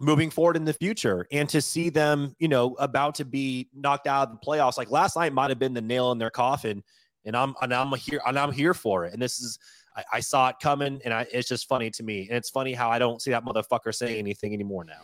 moving forward in the future. And to see them, you know, about to be knocked out of the playoffs, like last night might have been the nail in their coffin. And I'm and I'm here and I'm here for it. And this is I, I saw it coming, and I, it's just funny to me. And it's funny how I don't see that motherfucker saying anything anymore now.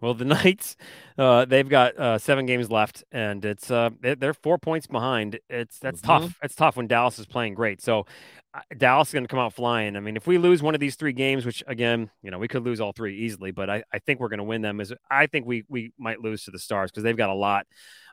Well, the Knights, uh, they've got uh, seven games left, and it's uh, they're four points behind. It's that's mm-hmm. tough. It's tough when Dallas is playing great. So uh, Dallas is going to come out flying. I mean, if we lose one of these three games, which again, you know, we could lose all three easily, but I, I think we're going to win them. Is I think we we might lose to the Stars because they've got a lot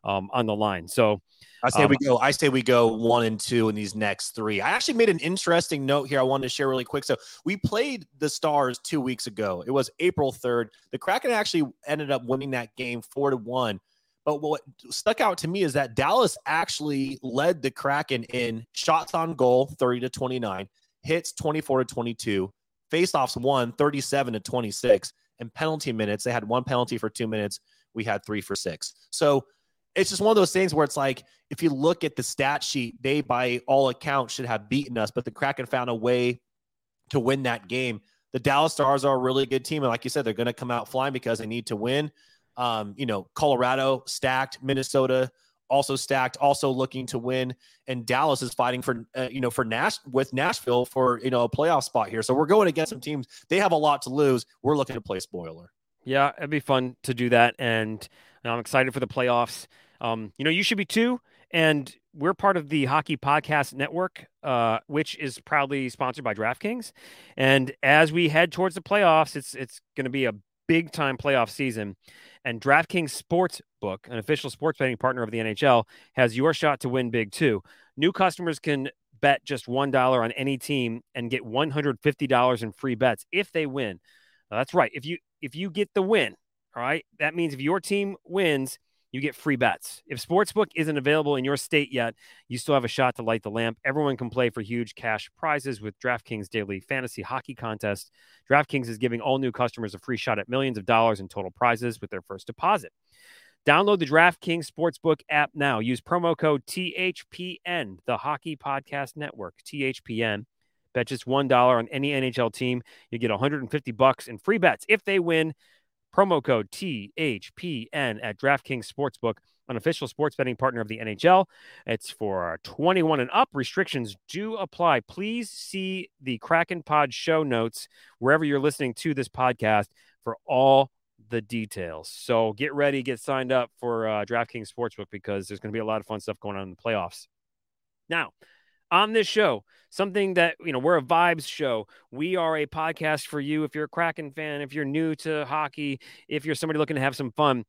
um, on the line. So I say um, we go. I say we go one and two in these next three. I actually made an interesting note here. I wanted to share really quick. So we played the Stars two weeks ago. It was April third. The Kraken actually ended up winning that game four to one. But what stuck out to me is that Dallas actually led the Kraken in shots on goal, 30 to 29, hits 24 to 22, faceoffs won 37 to 26, and penalty minutes. They had one penalty for two minutes. We had three for six. So it's just one of those things where it's like if you look at the stat sheet, they by all accounts should have beaten us, but the Kraken found a way to win that game. The Dallas Stars are a really good team, and like you said, they're going to come out flying because they need to win. Um, you know, Colorado stacked, Minnesota also stacked, also looking to win, and Dallas is fighting for uh, you know for Nash with Nashville for you know a playoff spot here. So we're going against some teams. They have a lot to lose. We're looking to play spoiler. Yeah, it'd be fun to do that, and I'm excited for the playoffs. Um, you know, you should be too. And we're part of the Hockey Podcast Network, uh, which is proudly sponsored by DraftKings. And as we head towards the playoffs, it's it's going to be a big time playoff season. And DraftKings Sportsbook, an official sports betting partner of the NHL, has your shot to win big too. New customers can bet just $1 on any team and get $150 in free bets if they win. Now, that's right. If you if you get the win, all right, that means if your team wins, you get free bets. If Sportsbook isn't available in your state yet, you still have a shot to light the lamp. Everyone can play for huge cash prizes with DraftKings Daily Fantasy Hockey Contest. DraftKings is giving all new customers a free shot at millions of dollars in total prizes with their first deposit. Download the DraftKings Sportsbook app now. Use promo code THPN, the Hockey Podcast Network, THPN. Bet just $1 on any NHL team. You get 150 bucks in free bets if they win. Promo code THPN at DraftKings Sportsbook, an official sports betting partner of the NHL. It's for 21 and up. Restrictions do apply. Please see the Kraken Pod show notes wherever you're listening to this podcast for all the details. So get ready, get signed up for uh, DraftKings Sportsbook because there's going to be a lot of fun stuff going on in the playoffs. Now, on this show, something that, you know, we're a vibes show. We are a podcast for you. If you're a Kraken fan, if you're new to hockey, if you're somebody looking to have some fun,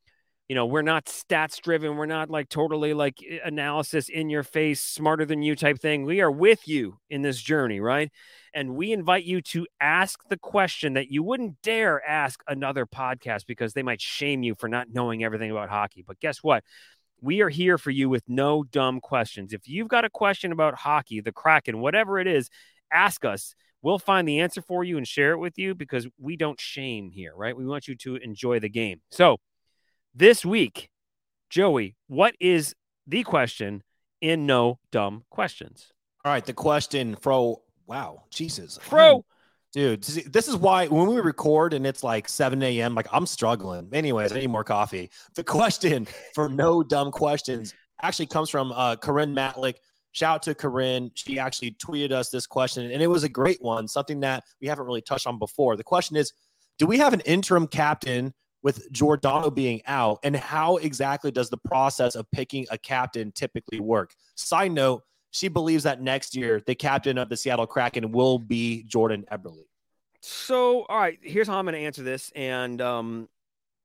you know, we're not stats driven. We're not like totally like analysis in your face, smarter than you type thing. We are with you in this journey, right? And we invite you to ask the question that you wouldn't dare ask another podcast because they might shame you for not knowing everything about hockey. But guess what? We are here for you with no dumb questions. If you've got a question about hockey, the Kraken, whatever it is, ask us. We'll find the answer for you and share it with you because we don't shame here, right? We want you to enjoy the game. So, this week, Joey, what is the question in No Dumb Questions? All right, the question, Fro. Wow, Jesus, Fro. Dude, this is why when we record and it's like 7 a.m., like I'm struggling. Anyways, I need more coffee. The question for no dumb questions actually comes from uh, Corinne Matlick. Shout out to Corinne. She actually tweeted us this question, and it was a great one, something that we haven't really touched on before. The question is Do we have an interim captain with Giordano being out? And how exactly does the process of picking a captain typically work? Side note, she believes that next year the captain of the Seattle Kraken will be Jordan Eberle. So, all right, here's how I'm going to answer this, and um,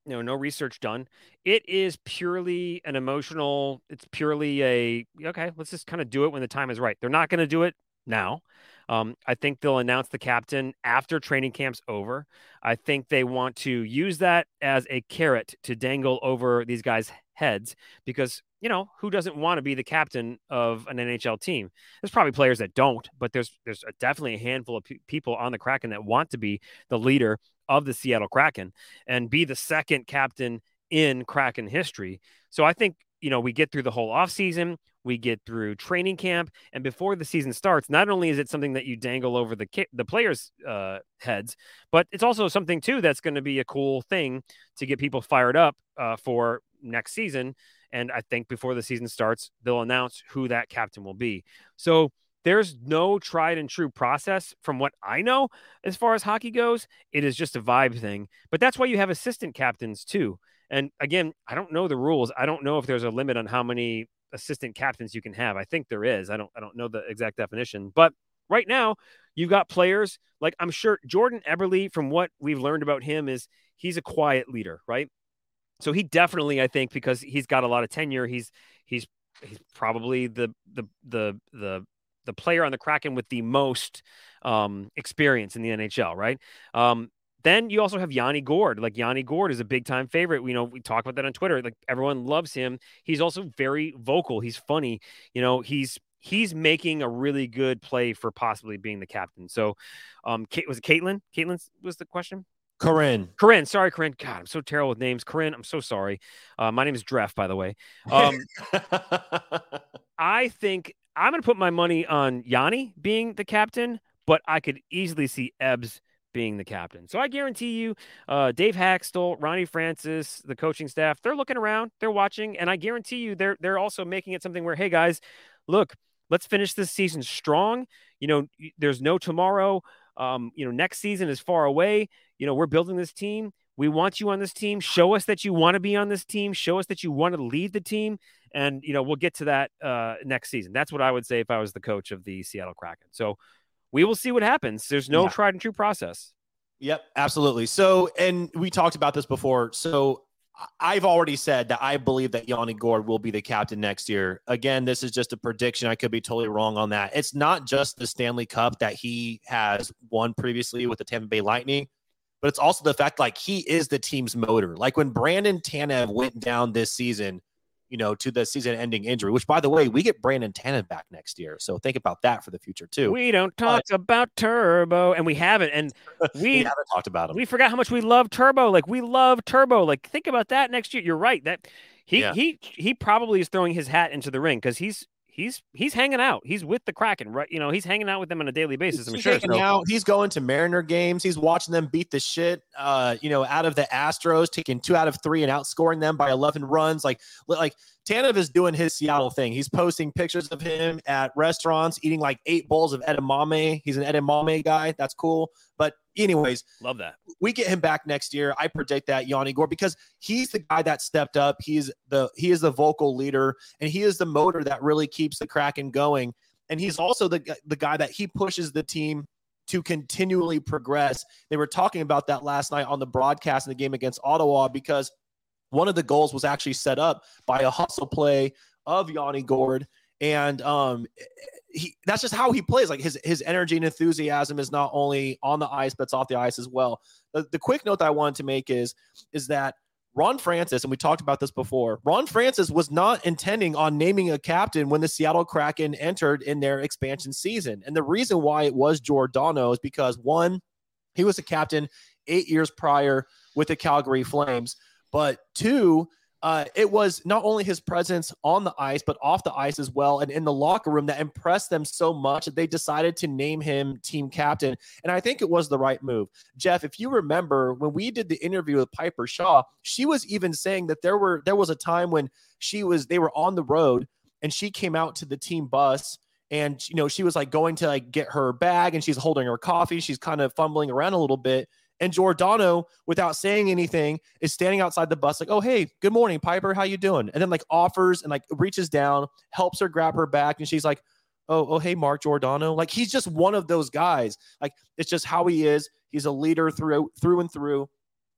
you know, no research done. It is purely an emotional. It's purely a okay. Let's just kind of do it when the time is right. They're not going to do it now. Um, I think they'll announce the captain after training camp's over. I think they want to use that as a carrot to dangle over these guys' heads because, you know, who doesn't want to be the captain of an NHL team? There's probably players that don't, but there's there's definitely a handful of people on the Kraken that want to be the leader of the Seattle Kraken and be the second captain in Kraken history. So I think you know, we get through the whole offseason, we get through training camp, and before the season starts, not only is it something that you dangle over the the players' uh, heads, but it's also something too that's going to be a cool thing to get people fired up uh, for next season. And I think before the season starts, they'll announce who that captain will be. So there's no tried and true process from what I know as far as hockey goes. It is just a vibe thing. But that's why you have assistant captains too. And again, I don't know the rules. I don't know if there's a limit on how many assistant captains you can have. I think there is. I don't I don't know the exact definition. But right now, you've got players like I'm sure Jordan Eberle from what we've learned about him is he's a quiet leader, right? So he definitely I think because he's got a lot of tenure, he's he's he's probably the the the the the player on the Kraken with the most um, experience in the NHL, right? Um, then you also have Yanni Gourde. Like Yanni Gourde is a big time favorite. We know we talk about that on Twitter. Like everyone loves him. He's also very vocal. He's funny. You know, he's he's making a really good play for possibly being the captain. So, um, Kate was it Caitlin? Caitlin was the question. Corinne. Corinne. Sorry, Corinne. God, I'm so terrible with names. Corinne, I'm so sorry. Uh, my name is Dreff, by the way. Um, I think I'm going to put my money on Yanni being the captain, but I could easily see Ebbs being the captain. So I guarantee you, uh, Dave Hakstol, Ronnie Francis, the coaching staff, they're looking around, they're watching, and I guarantee you, they're they're also making it something where, hey guys, look, let's finish this season strong. You know, there's no tomorrow. Um, you know, next season is far away. You know, we're building this team. We want you on this team. Show us that you want to be on this team. Show us that you want to lead the team. And, you know, we'll get to that uh, next season. That's what I would say if I was the coach of the Seattle Kraken. So we will see what happens. There's no yeah. tried and true process. Yep, absolutely. So, and we talked about this before. So, I've already said that I believe that Yanni Gourde will be the captain next year. Again, this is just a prediction. I could be totally wrong on that. It's not just the Stanley Cup that he has won previously with the Tampa Bay Lightning, but it's also the fact like he is the team's motor. Like when Brandon Tanev went down this season, you know, to the season ending injury, which by the way, we get Brandon Tanev back next year. So think about that for the future too. We don't talk but, about Turbo and we haven't. And we, we, haven't talked about him. We forgot how much we love Turbo. Like we love Turbo. Like think about that next year. You're right. That he yeah. he he probably is throwing his hat into the ring because he's he's he's hanging out. He's with the Kraken, right? You know, he's hanging out with them on a daily basis. I'm he's sure. Hanging so. out. He's going to Mariner games. He's watching them beat the shit, uh, you know, out of the Astros, taking two out of three and outscoring them by 11 runs. Like, like Tanev is doing his Seattle thing. He's posting pictures of him at restaurants eating like eight bowls of edamame. He's an edamame guy. That's cool. But anyways, love that. We get him back next year. I predict that Yanni Gourde because he's the guy that stepped up. He's the he is the vocal leader and he is the motor that really keeps the Kraken going. And he's also the the guy that he pushes the team to continually progress. They were talking about that last night on the broadcast in the game against Ottawa because one of the goals was actually set up by a hustle play of Yanni Gourde. And um, he, that's just how he plays. Like his his energy and enthusiasm is not only on the ice, but it's off the ice as well. The, the quick note that I wanted to make is is that Ron Francis, and we talked about this before, Ron Francis was not intending on naming a captain when the Seattle Kraken entered in their expansion season. And the reason why it was Giordano is because one, he was a captain eight years prior with the Calgary Flames. But two, uh, it was not only his presence on the ice, but off the ice as well, and in the locker room that impressed them so much that they decided to name him team captain. And I think it was the right move. Jeff, if you remember when we did the interview with Piper Shaw, she was even saying that there were there was a time when she was they were on the road and she came out to the team bus and you know she was like going to like get her bag and she's holding her coffee she's kind of fumbling around a little bit and Giordano, without saying anything, is standing outside the bus, like, "Oh, hey, good morning, Piper. How you doing?" And then like offers and like reaches down, helps her grab her back, and she's like, "Oh, oh, hey, Mark Giordano." Like he's just one of those guys. Like it's just how he is. He's a leader through through and through,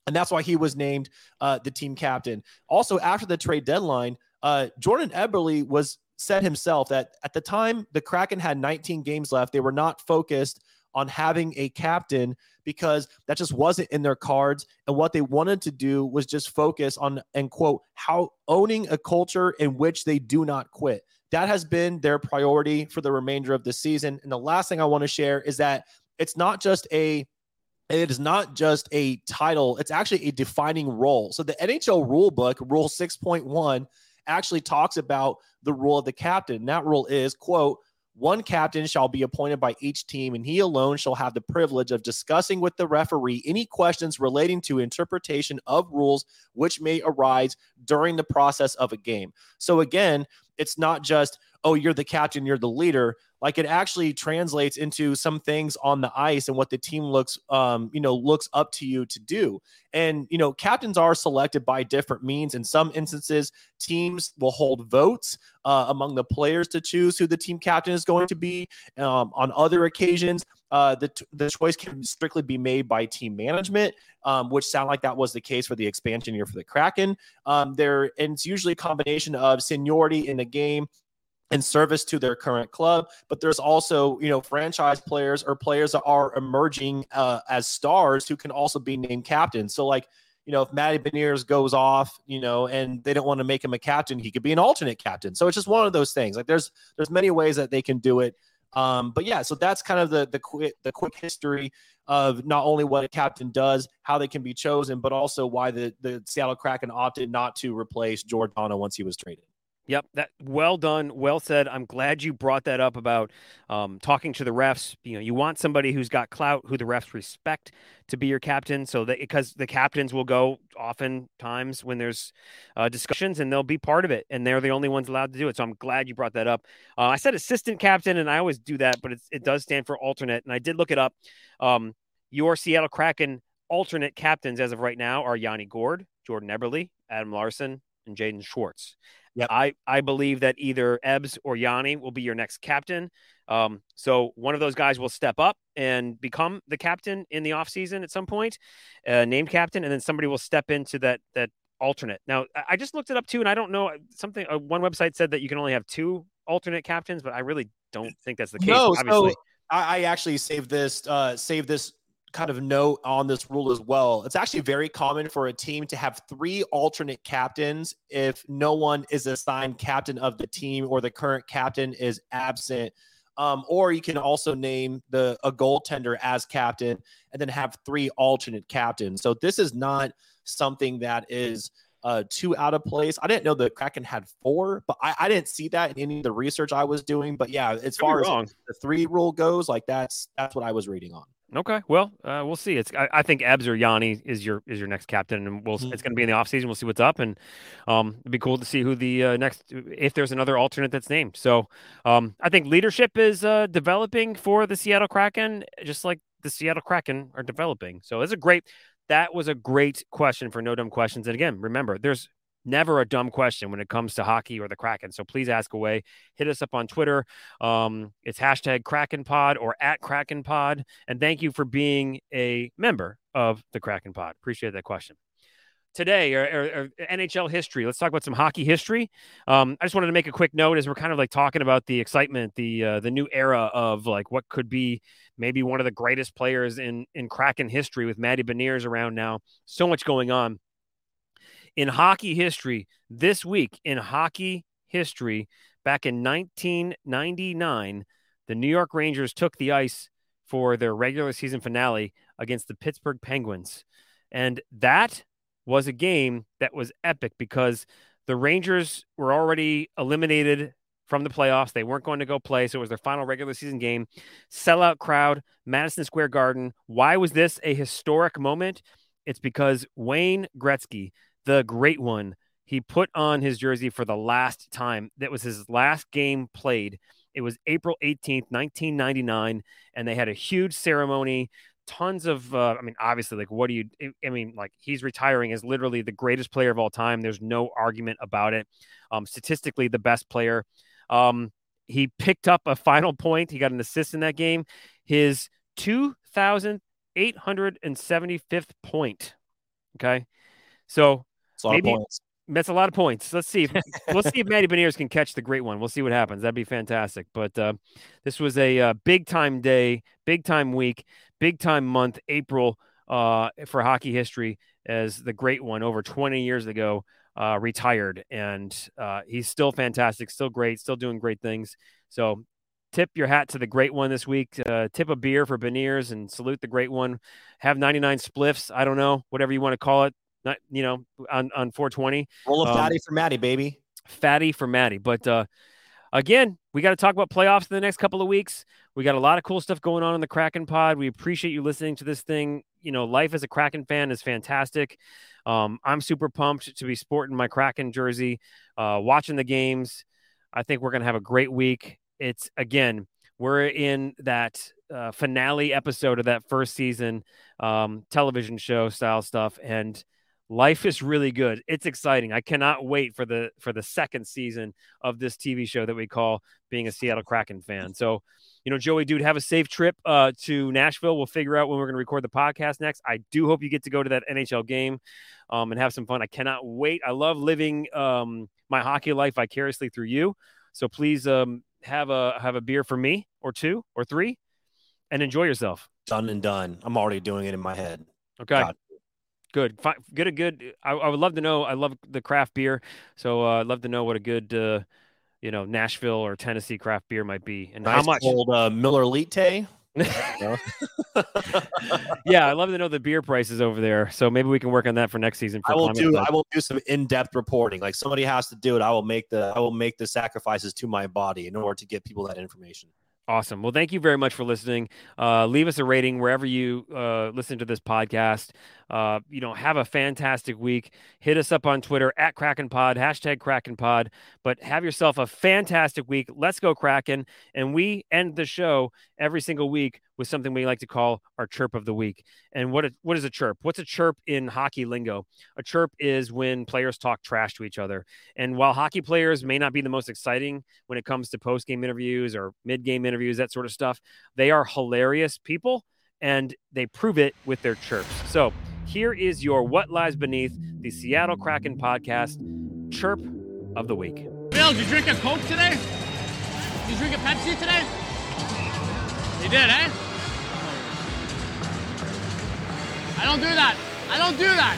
and that's why he was named uh, the team captain. Also, after the trade deadline, uh, Jordan Eberle was said himself that at the time the Kraken had 19 games left, they were not focused on having a captain because that just wasn't in their cards. And what they wanted to do was just focus on, and quote, how owning a culture in which they do not quit. That has been their priority for the remainder of the season. And the last thing I want to share is that it's not just a it is not just a title, it's actually a defining role. So the NHL rule book, rule 6.1, actually talks about the role of the captain. And that rule is, quote, one captain shall be appointed by each team, and he alone shall have the privilege of discussing with the referee any questions relating to interpretation of rules which may arise during the process of a game. So, again, it's not just, oh, you're the captain, you're the leader like it actually translates into some things on the ice and what the team looks um you know looks up to you to do. And you know captains are selected by different means. In some instances teams will hold votes uh, among the players to choose who the team captain is going to be. Um, on other occasions uh, the, the choice can strictly be made by team management, um, which sound like that was the case for the expansion year for the Kraken. Um, there, and it's usually a combination of seniority in the game and service to their current club. But there's also, you know, franchise players or players that are emerging uh, as stars who can also be named captains. So, like, you know, if Matty Beniers goes off, you know, and they don't want to make him a captain, he could be an alternate captain. So it's just one of those things. Like, there's there's many ways that they can do it. Um, but yeah, so that's kind of the the quick the quick history of not only what a captain does, how they can be chosen, but also why the the Seattle Kraken opted not to replace Giordano once he was traded. Yep, that well done, well said. I'm glad you brought that up about um, talking to the refs. You know, you want somebody who's got clout, who the refs respect, to be your captain, so that because the captains will go oftentimes when there's uh, discussions, and they'll be part of it, and they're the only ones allowed to do it. So I'm glad you brought that up. Uh, I said assistant captain, and I always do that, but it does stand for alternate, and I did look it up. Um, your Seattle Kraken alternate captains as of right now are Yanni Gourde, Jordan Eberle, Adam Larsson, and Jaden Schwartz. Yeah, I, I believe that either Ebbs or Yanni will be your next captain. Um, so one of those guys will step up and become the captain in the offseason at some point, uh, named captain, and then somebody will step into that that alternate. Now, I just looked it up too, and I don't know something. Uh, one website said that you can only have two alternate captains, but I really don't think that's the case. No, obviously. so I, I actually saved this uh, saved this kind of note on this rule as well. It's actually very common for a team to have three alternate captains if no one is assigned captain of the team or the current captain is absent. Um, or you can also name the a goaltender as captain and then have three alternate captains. So this is not something that is uh, too out of place. I didn't know the Kraken had four, but I, I didn't see that in any of the research I was doing. But yeah, as far as the three rule goes, like that's that's what I was reading on. Okay, well, uh, we'll see. It's I, I, think Ebbs or Yanni is your is your next captain, and we'll mm-hmm. it's going to be in the offseason. We'll see what's up, and um, it'd be cool to see who the uh, next if there's another alternate that's named. So, um, I think leadership is uh, developing for the Seattle Kraken, just like the Seattle Kraken are developing. So, it's a great. That was a great question for no dumb questions. And again, remember, there's never a dumb question when it comes to hockey or the Kraken. So please ask away. Hit us up on Twitter. Um, it's hashtag Kraken Pod or at Kraken Pod. And thank you for being a member of the Kraken Pod. Appreciate that question. today or, or, or, NHL history. Let's talk about some hockey history. Um, I just wanted to make a quick note as we're kind of like talking about the excitement, the uh, the new era of like what could be maybe one of the greatest players in in Kraken history with Matty Beniers around now. So much going on in hockey history this week. In hockey history, back in 1999, the New York Rangers took the ice for their regular season finale against the Pittsburgh Penguins, and that was a game that was epic because the Rangers were already eliminated from the playoffs. They weren't going to go play, so it was their final regular season game. Sellout crowd, Madison Square Garden. Why was this a historic moment? It's because Wayne Gretzky, the great one, he put on his jersey for the last time. That was his last game played. It was April 18th, 1999, and they had a huge ceremony. Tons of uh, i mean obviously like what do you i mean like he's retiring as literally the greatest player of all time. There's no argument about it. Um, statistically the best player. Um, he picked up a final point. He got an assist in that game. His 2875th point okay? So maybe that's a lot of points. Let's see. If, we'll see if Matty Beniers can catch the great one. We'll see what happens. That'd be fantastic. But uh, this was a uh, big time day, big time week big time month, April, uh, for hockey history as the great one over 20 years ago uh, retired. And uh, he's still fantastic, still great, still doing great things. So tip your hat to the great one this week. Uh, tip a beer for Beniers and salute the great one. Have 99 spliffs. I don't know, whatever you want to call it. Not, you know, on, on 420. Roll a fatty um, for Matty, baby. Fatty for Matty. But uh, again, we got to talk about playoffs in the next couple of weeks. We got a lot of cool stuff going on in the Kraken pod. We appreciate you listening to this thing. You know, life as a Kraken fan is fantastic. Um, I'm super pumped to be sporting my Kraken jersey, uh, watching the games. I think we're going to have a great week. It's again, we're in that uh, finale episode of that first season um, television show style stuff, and life is really good. It's exciting. I cannot wait for the for the second season of this TV show that we call being a Seattle Kraken fan. So, you know, Joey, dude, have a safe trip uh, to Nashville. We'll figure out when we're going to record the podcast next. I do hope you get to go to that NHL game um, and have some fun. I cannot wait. I love living um, my hockey life vicariously through you. So please um, have a have a beer for me or two or three, and enjoy yourself. Done and done. I'm already doing it in my head. Okay. God good. Get a good. I, I, would love to know. I love the craft beer, so uh, I'd love to know what a good, uh, you know, Nashville or Tennessee craft beer might be, and nice how much. Old uh, Miller Lite. yeah, I'd love to know the beer prices over there. So maybe we can work on that for next season. For I will do. I will do some in-depth reporting. Like somebody has to do it. I will make the. I will make the sacrifices to my body in order to get people that information. Awesome. Well, thank you very much for listening. Uh, leave us a rating wherever you uh, listen to this podcast. Uh, you know, have a fantastic week. Hit us up on Twitter at Kraken Pod, hashtag Kraken Pod. But have yourself a fantastic week. Let's go Kraken. And we end the show every single week with something we like to call our chirp of the week. And what a, what is a chirp? What's a chirp in hockey lingo? A chirp is when players talk trash to each other. And while hockey players may not be the most exciting when it comes to post game interviews or mid game interviews, that sort of stuff, they are hilarious people and they prove it with their chirps. So here is your What Lies Beneath the Seattle Kraken podcast chirp of the week. Bill, did you drink a Coke today? Did you drink a Pepsi today? You did, eh? I don't do that. I don't do that.